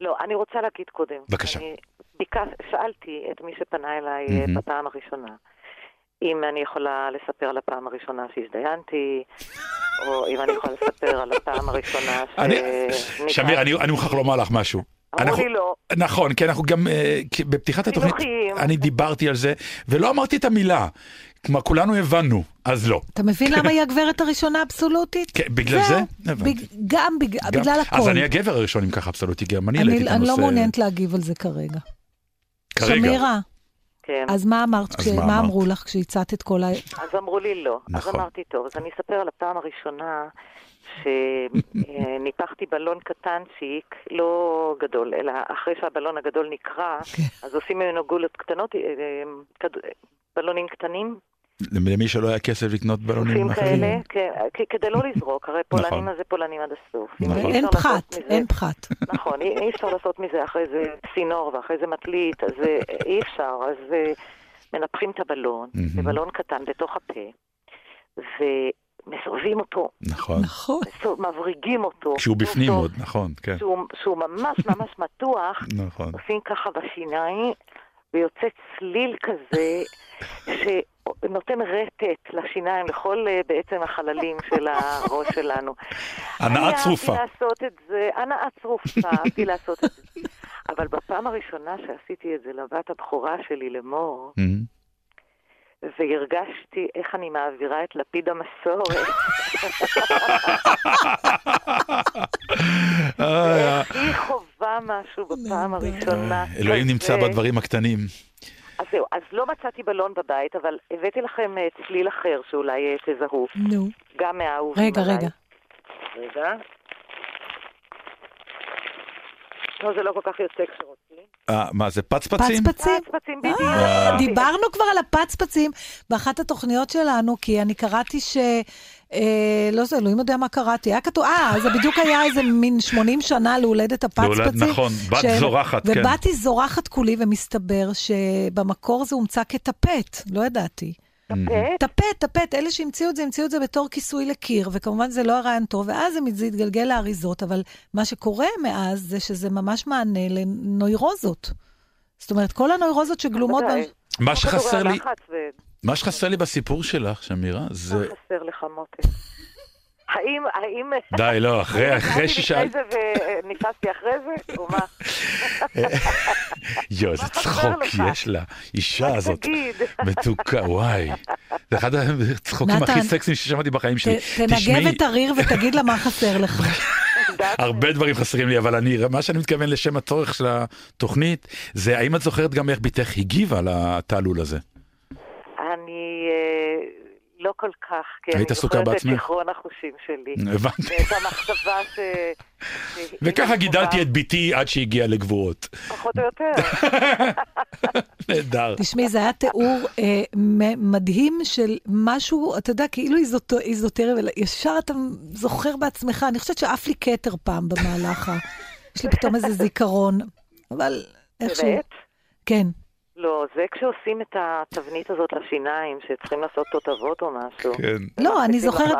לא, אני רוצה להגיד קודם. בבקשה. אני ביקש, שאלתי את מי שפנה אליי mm-hmm. בפעם הראשונה, אם אני יכולה לספר על הפעם הראשונה שהזדיינתי, או אם אני יכולה לספר על הפעם הראשונה ש... אני- שמיר, אני אני מוכרח לומר לך משהו. אמרו אנחנו- לי לא. נכון, כי אנחנו גם, אה, כי בפתיחת התוכנית. אני דיברתי על זה, ולא אמרתי את המילה. כלומר, כולנו הבנו, אז לא. אתה מבין למה היא הגברת הראשונה האבסולוטית? כן, בגלל. זה? הבנתי. גם בג- גם- בגלל הכל. אז אני הגבר הראשון, אם ככה, אבסולוטי גרמני, אני- העליתי את אני הנושא. לא מעוניינת להגיב על זה כרגע. כרגע. שמירה, כן. אז מה אמרת? אז כש- מה מה אמרת? אמרו לך כשהצעת את כל ה... אז אמרו לי לא. נכון. אז אמרתי, טוב, אז אני אספר על הפעם הראשונה שניפחתי בלון קטנצ'יק, לא גדול, אלא אחרי שהבלון הגדול נקרע, אז עושים ממנו גולות קטנות, אה, אה, בלונים קטנים, למי שלא היה כסף לקנות בלונים אחרים. כאלה, כן, כדי לא לזרוק, הרי נכון. פולנים אז זה פולנים עד הסוף. נכון. אי אין פחת, אין פחת. נכון, אי אפשר לעשות מזה אחרי זה צינור ואחרי זה מטלית, אז אה, אי אפשר, אז אה, מנפחים את הבלון. זה בלון קטן בתוך הפה, ומסובבים אותו, נכון. נכון. מבריגים אותו. כשהוא בפנים עוד, נכון, כן. שהוא, שהוא ממש ממש מתוח, נכון. עושים ככה בשיניים, ויוצא צליל כזה, שנותן רטט לשיניים, לכל אה, בעצם החללים של הראש שלנו. הנאה צרופה. אני אהבתי לעשות את זה, הנאה צרופה, אהבתי לעשות את זה. אבל בפעם הראשונה שעשיתי את זה לבת הבכורה שלי, למור, מהמם. והרגשתי איך אני מעבירה את לפיד המסורת. אה, היא חווה משהו בפעם הראשונה. אלוהים נמצא כזה. בדברים הקטנים. אז זהו, אז לא מצאתי בלון בבית, אבל הבאתי לכם אה, צליל אחר שאולי אה, תזהו. נו. גם מהאהובים רגע, עליי. רגע. רגע. לא, זה לא כל כך יוצא כשרוצים. אה, מה זה, פצפצים? פצפצים. פצפצים בדיוק. אה. דיברנו כבר על הפצפצים באחת התוכניות שלנו, כי אני קראתי ש... אה, לא זה, אלוהים יודע מה קראתי. היה כתוב, אה, זה בדיוק היה איזה מין 80 שנה להולדת הפצפצים. נכון, בת זורחת, כן. ובאתי זורחת כולי, ומסתבר שבמקור זה הומצא כטפט, לא ידעתי. טפט? טפט, טפט, אלה שהמציאו את זה, המציאו את זה בתור כיסוי לקיר, וכמובן זה לא הרעיון טוב, ואז זה- התגלגל לאריזות, אבל מה שקורה מאז זה שזה ממש מענה לנוירוזות. זאת אומרת, כל הנוירוזות שגלומות... מה שחסר לי, מה שחסר לי בסיפור שלך, שמירה, מה זה... חסר לך מותק? האם, האם... די, לא, אחרי אחרי ששאלת... לפני זה ונכנסתי אחרי זה, או מה? יואו, איזה צחוק? יש לה, אישה הזאת. מתוקה, וואי. זה אחד הצחוקים הכי סקסיים ששמעתי בחיים שלי. תנגב את הריר ותגיד לה מה חסר לך. הרבה דברים חסרים לי, אבל אני, מה שאני מתכוון לשם הצורך של התוכנית, זה האם את זוכרת גם איך בתך הגיבה לתעלול הזה? אני לא כל כך, כי היית אני זוכרת את? זיכרון החושים שלי. הבנתי. ואת המחשבה ש... וככה גידלתי את בתי עד שהגיעה לגבורות. פחות או יותר. נהדר. תשמעי, זה היה תיאור אה, מדהים של משהו, אתה יודע, כאילו איזוטרי, וישר אתה זוכר בעצמך, אני חושבת שעף לי כתר פעם במהלך ה... יש לי פתאום איזה זיכרון, אבל איכשהו... באמת? כן. לא, זה כשעושים את התבנית הזאת לשיניים, שצריכים לעשות תותבות או משהו. כן. לא, אני זוכרת.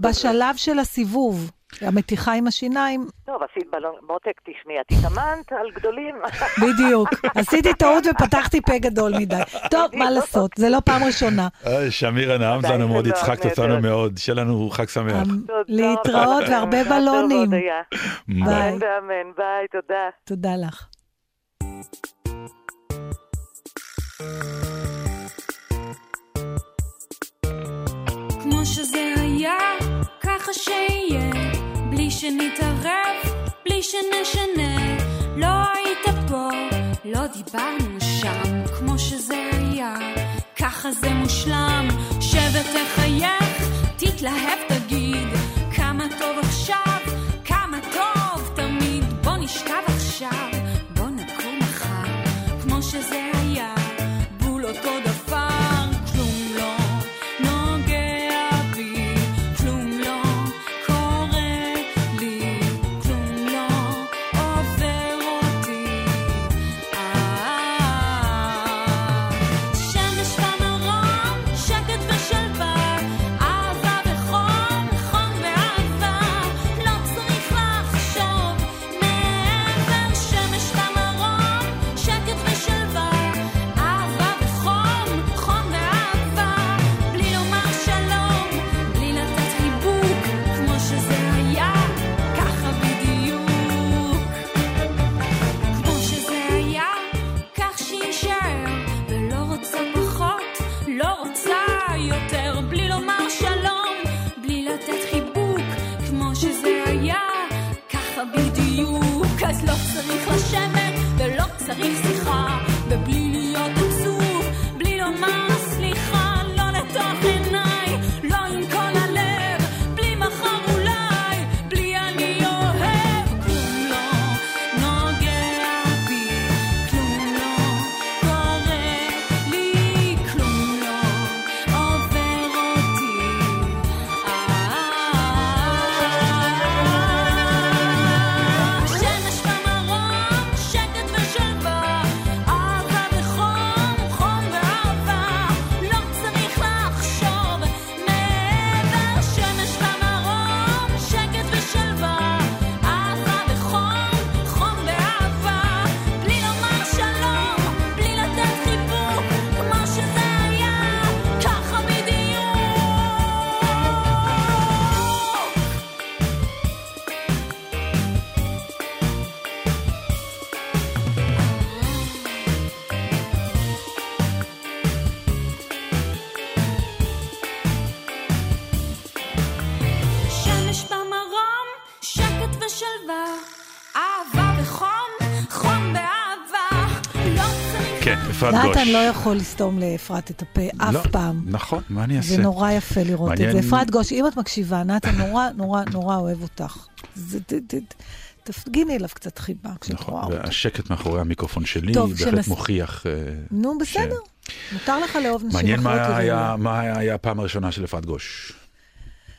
בשלב של הסיבוב, המתיחה עם השיניים, טוב, עשית בלון, מותק, תשמעי, את התאמנת על גדולים. בדיוק. עשיתי טעות ופתחתי פה גדול מדי. טוב, מה לעשות, זה לא פעם ראשונה. שמירה, נעמת לנו מאוד, הצחקת נהדרת. אותנו מאוד. שיהיה לנו חג שמח. אמ, להתראות רבה. והרבה בלונים. ביי. ביי, תודה. תודה לך. כמו שזה היה, ככה שיהיה, בלי שנתערב, בלי שנשנה. לא היית פה, לא דיברנו שם, כמו שזה היה, ככה זה מושלם. שב ותחייך, תתלהב, תגיד, כמה טוב עכשיו, כמה טוב תמיד. בוא נשכב עכשיו, בדיוק. אז לא נתן לא יכול לסתום לאפרת את הפה אף לא, פעם. נכון, מה אני אעשה? זה נורא יפה לראות את מעניין. זה. אפרת גוש, אם את מקשיבה, נתן נורא נורא נורא אוהב אותך. זה- ת- ת- תפגיני אליו קצת חיבה כשאת נכון, רואה אותו. והשקט מאחורי המיקרופון שלי טוב, בהחלט שנס- מוכיח... אה, נו, בסדר. מותר לך לאהוב נשים מעניין אחרות. מה היה-. מה היה הפעם הראשונה של אפרת גוש.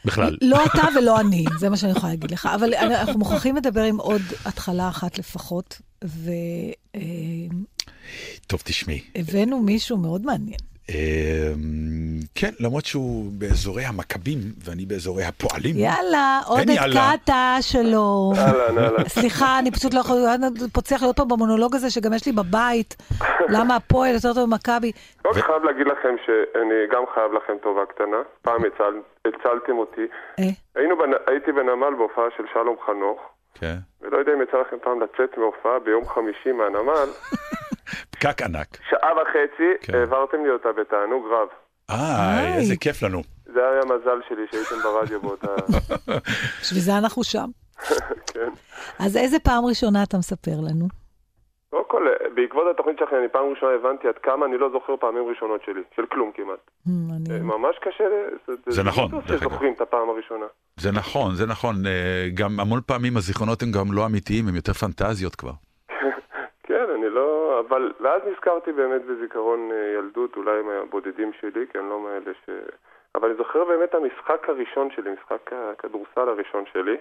בכלל. לא אתה ולא אני, זה מה שאני יכולה להגיד לך. אבל אנחנו מוכרחים לדבר עם עוד התחלה אחת לפחות, והבאנו טוב, תשמעי. מישהו מאוד מעניין. אה, כן, למרות שהוא באזורי המכבים ואני באזורי הפועלים. יאללה, עוד אין את יאללה. קאטה שלו. אהלן, אהלן. סליחה, אני פשוט לא יכולה, אני צריך להיות פה במונולוג הזה שגם יש לי בבית. למה הפועל יותר טוב ממכבי? רק חייב להגיד לכם שאני גם חייב לכם טובה קטנה. פעם הצל- הצלתם אותי. אה. הייתי בנמל בהופעה של שלום חנוך, כן. ולא יודע אם יצא לכם פעם לצאת מהופעה ביום חמישי מהנמל, פקק ענק. שעה וחצי כן. העברתם לי אותה בתענוג רב. אה, איזה כיף לנו. זה היה המזל שלי שהייתם ברדיו באותה... בשביל זה אנחנו שם. כן. אז איזה פעם ראשונה אתה מספר לנו? קודם כל, בעקבות התוכנית שלכם, אני פעם ראשונה הבנתי עד כמה אני לא זוכר פעמים ראשונות שלי, של כלום כמעט. Hmm, אני- ממש קשה, ל- זה נכון, לא דרך אגב. שזוכרים את הפעם הראשונה. זה נכון, זה נכון. אה, גם המון פעמים הזיכרונות הם גם לא אמיתיים, הם יותר פנטזיות כבר. אבל... ואז נזכרתי באמת בזיכרון אה, ילדות, אולי מהבודדים שלי, כי אני לא מאלה ש... אבל אני זוכר באמת המשחק הראשון שלי, משחק הכדורסל הראשון שלי.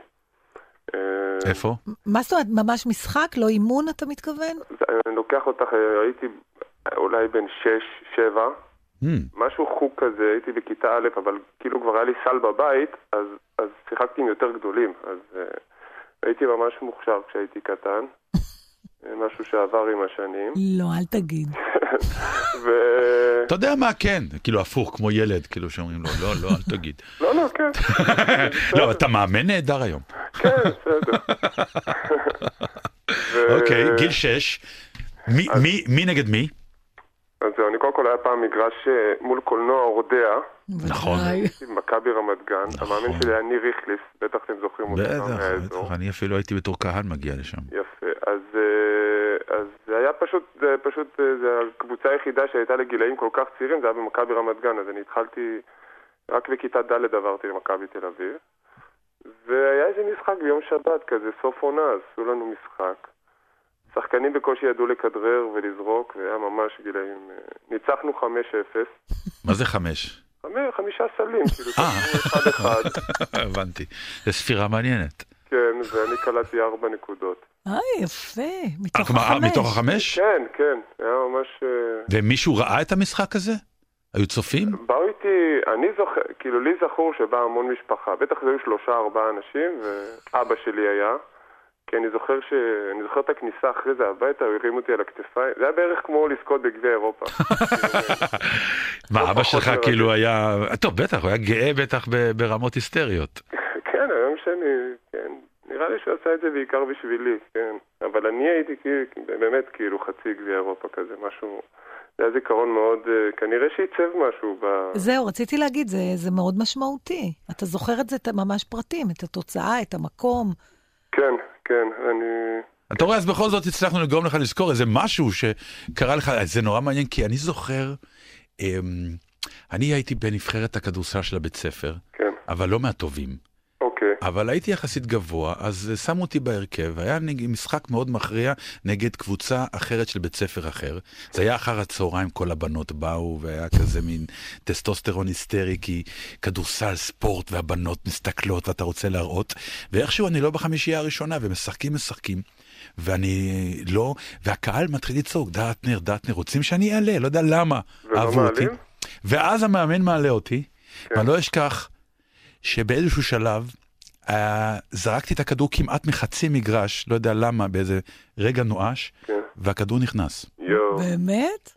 אה, איפה? מה זאת אומרת, ממש משחק? לא אימון, אתה מתכוון? אני לוקח אותך, אה, הייתי אולי בן שש, שבע, Hmm, משהו חוג כזה, הייתי בכיתה א', אבל כאילו כבר היה לי סל בבית, אז, אז שיחקתי עם יותר גדולים, אז uh, הייתי ממש מוכשר כשהייתי קטן, משהו שעבר עם השנים. לא, אל תגיד. ו... אתה יודע מה, כן. כאילו הפוך, כמו ילד, כאילו שאומרים לו, לא, לא, אל תגיד. לא, לא, כן, לא, אתה מאמן נהדר היום. כן, בסדר. אוקיי, גיל שש. מי- מי- מי נגד מי? אז זהו, אני קודם כל היה פעם מגרש אה, מול קולנוע אורדע, נכון. במכבי רמת גן, נכון. המאמן שלי היה ניר ריכליס, בטח אתם זוכרים אותו גם בטח. בטח, אני אפילו הייתי בתור קהל מגיע לשם. יפה, אז, אה, אז זה היה פשוט, זה פשוט, אה, זה הקבוצה היחידה שהייתה לגילאים כל כך צעירים, זה היה במכבי רמת גן, אז אני התחלתי, רק בכיתה ד' עברתי למכבי תל אביב, והיה איזה משחק ביום שבת כזה, סוף עונה, עשו לנו משחק. שחקנים בקושי ידעו לכדרר ולזרוק, והיה ממש גילאים... אה, ניצחנו 5-0, מה זה חמש? חמש- חמישה סלים, כאילו, אה. אחד אחד, הבנתי. זו ספירה מעניינת. כן, ואני קלטתי ארבע נקודות. אה, יפה, אה, מתוך כלומר, החמש. מתוך החמש? כן, כן, היה ממש... אה, ומישהו ראה את המשחק הזה? היו צופים? באו איתי, אני זוכר, כאילו לי זכור שבאה המון משפחה, בטח זה היו שלושה ארבעה אנשים, ואבא שלי היה, כי אני זוכר ש... אני זוכר את הכניסה אחרי זה הביתה, הוא הרים אותי על הכתפיים, זה היה בערך כמו לזכות בגביע אירופה. מה, לא אבא שלך. כאילו היה... טוב, בטח, הוא היה גאה בטח ב- ברמות היסטריות. כן, היום שאני, כן, נראה לי שהוא עשה את זה בעיקר בשבילי, כן, אבל אני הייתי כאילו, באמת כאילו חצי גביע אירופה כזה, משהו, זה היה זיכרון מאוד, אה, כנראה שעיצב משהו ב... זהו, רציתי להגיד, זה, זה מאוד משמעותי. אתה זוכר את זה את- ממש פרטים, את התוצאה, את המקום. כן, כן, אני... אתה רואה, אז בכל זאת הצלחנו לגרום לך לזכור איזה משהו שקרה לך, זה נורא מעניין, כי אני זוכר, אמ, אני הייתי בנבחרת הכדורסל של הבית ספר, כן, אבל לא מהטובים. אבל הייתי יחסית גבוה, אז אה, שמו אותי בהרכב, היה משחק מאוד מכריע נגד קבוצה אחרת של בית ספר אחר. זה היה אחר הצהריים, כל הבנות באו, והיה כזה מין טסטוסטרון היסטרי, כי כדורסל, ספורט, והבנות מסתכלות, ואתה רוצה להראות, ואיכשהו אני לא בחמישייה הראשונה, ומשחקים, משחקים. ואני לא, והקהל מתחיל לצעוק, דטנר, דטנר, רוצים שאני אעלה, לא יודע למה אהבו אותי. ואז המאמן מעלה אותי, כן. ואני לא אשכח שבאיזשהו שלב אה, זרקתי את הכדור כמעט מחצי מגרש, לא יודע למה, באיזה רגע נואש, כן, והכדור נכנס. יואו, באמת?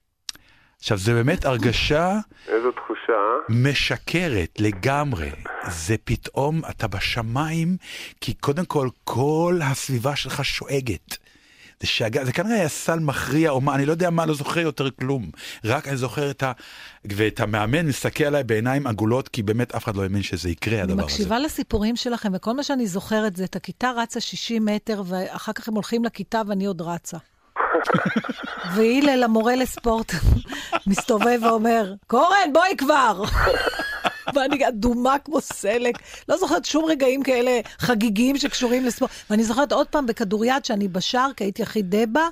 עכשיו, זה באמת הרגשה איזו תחושה, אה? משקרת לגמרי. זה פתאום, אתה בשמיים, כי קודם כל, כל הסביבה שלך שואגת. זה שאגה, זה כנראה היה סל מכריע או מה, אני לא יודע מה, לא זוכר יותר כלום. רק אני זוכר את ה... ואת המאמן מסתכל עליי בעיניים עגולות, כי באמת אף אחד לא האמין שזה יקרה, אני הדבר הזה. מקשיבה לסיפורים שלכם, וכל מה שאני זוכרת זה את הכיתה רצה 60 מטר, ואחר כך הם הולכים לכיתה ואני עוד רצה. והילל, המורה לספורט, מסתובב ואומר, קורן, בואי כבר. ואני אדומה כמו סלק. לא זוכרת שום רגעים כאלה חגיגיים שקשורים לספורט. ואני זוכרת עוד פעם בכדוריד שאני בשער, כי הייתי הכי דבה,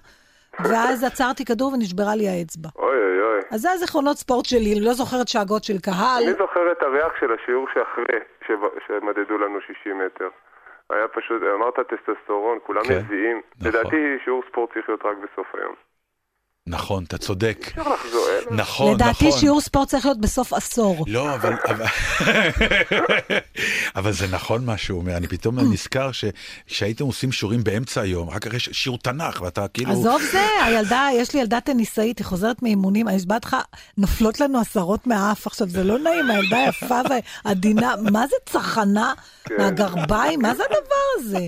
ואז עצרתי כדור ונשברה לי האצבע. אוי אוי אוי. אז זה הזיכרונות ספורט שלי, אני לא זוכרת שאגות של קהל. אני זוכר את הריח של השיעור שאחרי, שב- שמדדו לנו 60 מטר. היה פשוט, אמרת טסטסטורון, כולם כן, מזיעים. נכון. לדעתי שיעור ספורט צריך להיות רק בסוף היום. נכון, אתה צודק. אפשר לחזור, אין? נכון, לדעתי נכון. שיעור ספורט צריך להיות בסוף עשור. לא, אבל... אבל- זה נכון מה שהוא אומר, אני פתאום נזכר ש- שהייתם עושים שיעורים באמצע היום, אחר כך יש שיעור תנ"ך, ואתה כאילו... עזוב זה, הילדה, יש לי ילדה טניסאית, היא חוזרת מאימונים, אני נשבעת לך, נופלות לנו עשרות מהאף. עכשיו, זה לא נעים, הילדה יפה ועדינה, מה זה צחנה כן. מהגרביים? מה זה הדבר הזה?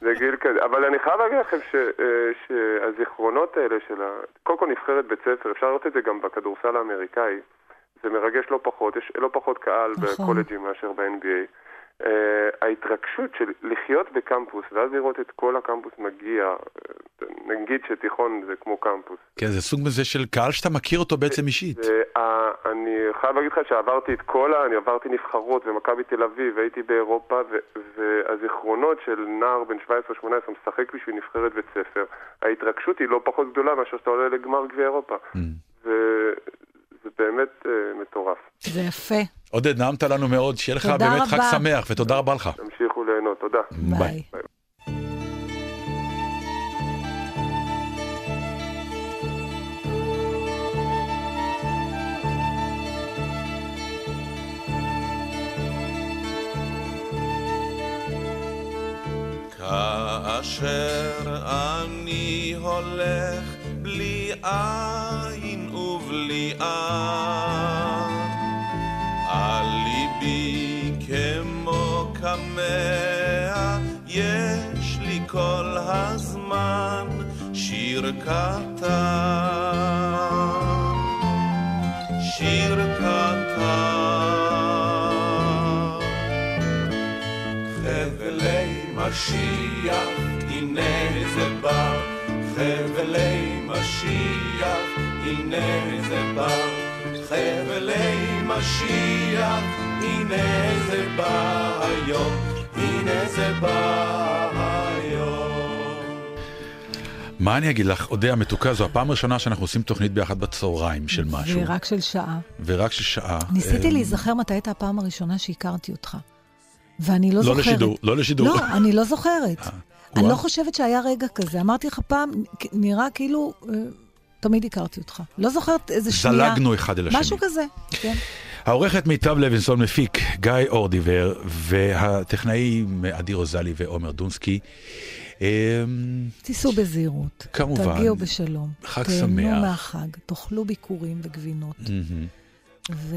זה גיל כזה, אבל אני חייב להגיד לכם ש, אה, שהזיכרונות האלה של ה... קודם כל נבחרת בית ספר, אפשר לראות את זה גם בכדורסל האמריקאי. זה מרגש לא פחות, יש לא פחות קהל נכון. בקולג'ים מאשר ב-NBA. Uh, ההתרגשות של לחיות בקמפוס, ואז לראות את כל הקמפוס מגיע, אה, נגיד שתיכון זה כמו קמפוס. כן, זה סוג מזה של קהל שאתה מכיר אותו בעצם אישית. ואני חייב להגיד לך שעברתי את כל ה... אני עברתי נבחרות ומכבי תל אביב, והייתי באירופה, ו- והזיכרונות של נער בן 17-18 משחק בשביל נבחרת בית ספר, ההתרגשות היא לא פחות גדולה מאשר שאתה עולה לגמר גביע אירופה. Mm. וזה באמת uh, מטורף. זה יפה. עודד, נעמת לנו מאוד, שיהיה לך באמת חג. שמח, ותודה רבה לך. תמשיכו ליהנות, תודה. ביי. כאשר אני הולך בלי עין עין, על ליבי כמו קמע, יש לי כל הזמן שיר קטן. שיר קטן. חבלי משיח, הנה זה בא. חבלי משיח, הנה זה בא. חבלי משיח, הנה זה בא היום. הנה זה בא היום. מה אני אגיד לך, אודיה המתוקה, זו הפעם הראשונה שאנחנו עושים תוכנית ביחד בצהריים של משהו, ורק של שעה. ורק של שעה. ניסיתי אה, להיזכר מתי הייתה הפעם הראשונה שהכרתי אותך. ואני לא לא זוכרת. לשידור, לא לשידור. לא, אני לא זוכרת. אני וואו. לא חושבת שהיה רגע כזה. אמרתי לך פעם, נראה כאילו, אה, תמיד הכרתי אותך. לא זוכרת איזה שנייה. זלגנו אחד אל השני. משהו כזה, כן. העורכת מיטב לוינסון מפיק, גיא אורדיבר, והטכנאים אדיר רוזלי ועומר דונסקי. אמ, תיסעו בזהירות. כמובן. תגיעו בשלום. חג תהנו שמח. מהחג, תאכלו ביקורים וגבינות. ו...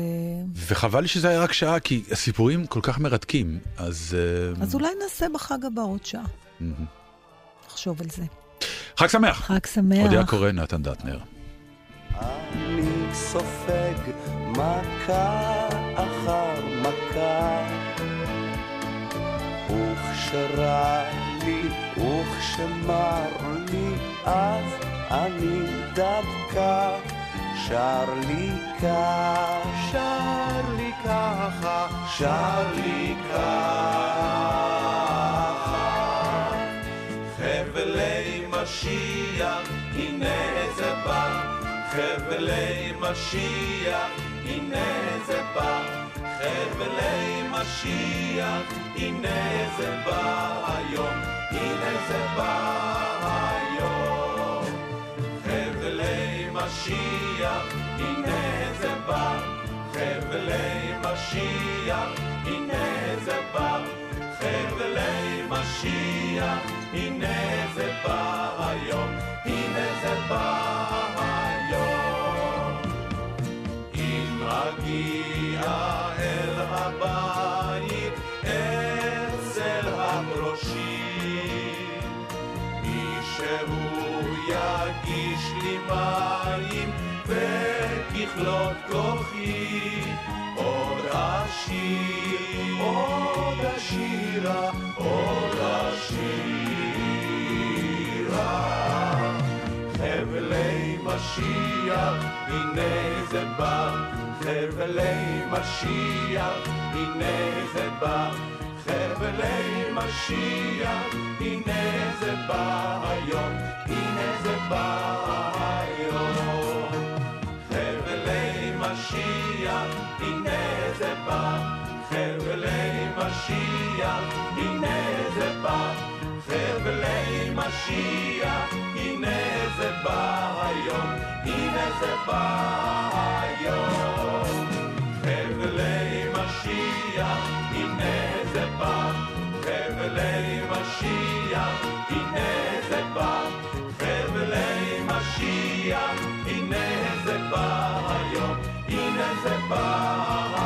וחבל שזה היה רק שעה, כי הסיפורים כל כך מרתקים, אז... אמ, אז אולי נעשה בחג הבא עוד שעה. נחשוב על זה. חג שמח! חג שמח. אודיה קורן, נתן דטנר. אני סופג מכה אחר מכה וכשרע לי וכשמר לי אז אני דווקא שר לי כך שר לי ככה שר לי ככה משיח, הנה זה בא. חבלי משיח, הנה זה בא. חבלי משיח, הנה זה בא היום. הנה זה בא היום. חבלי משיח, הנה זה בא. חבלי משיח, הנה זה בא. חבלי משיח, הנה זה בא היום, הנה זה בא היום. אם אגיע אל הבית, אצל הברושים, מישהו יגיש לי מים, וככלות משיח, הנה זה בא, חבלי משיח, הנה זה בא. חבלי משיח, הנה זה בא היום, הנה זה בא היום. חבלי משיח, הנה זה בא. חבלי משיח, הנה זה בא. חבלי משיח, זה בא היום, הנה זה בא היום. חבלי משיח, הנה זה בא. חבלי משיח, הנה זה בא. חבלי משיח, הנה זה בא היום, הנה זה בא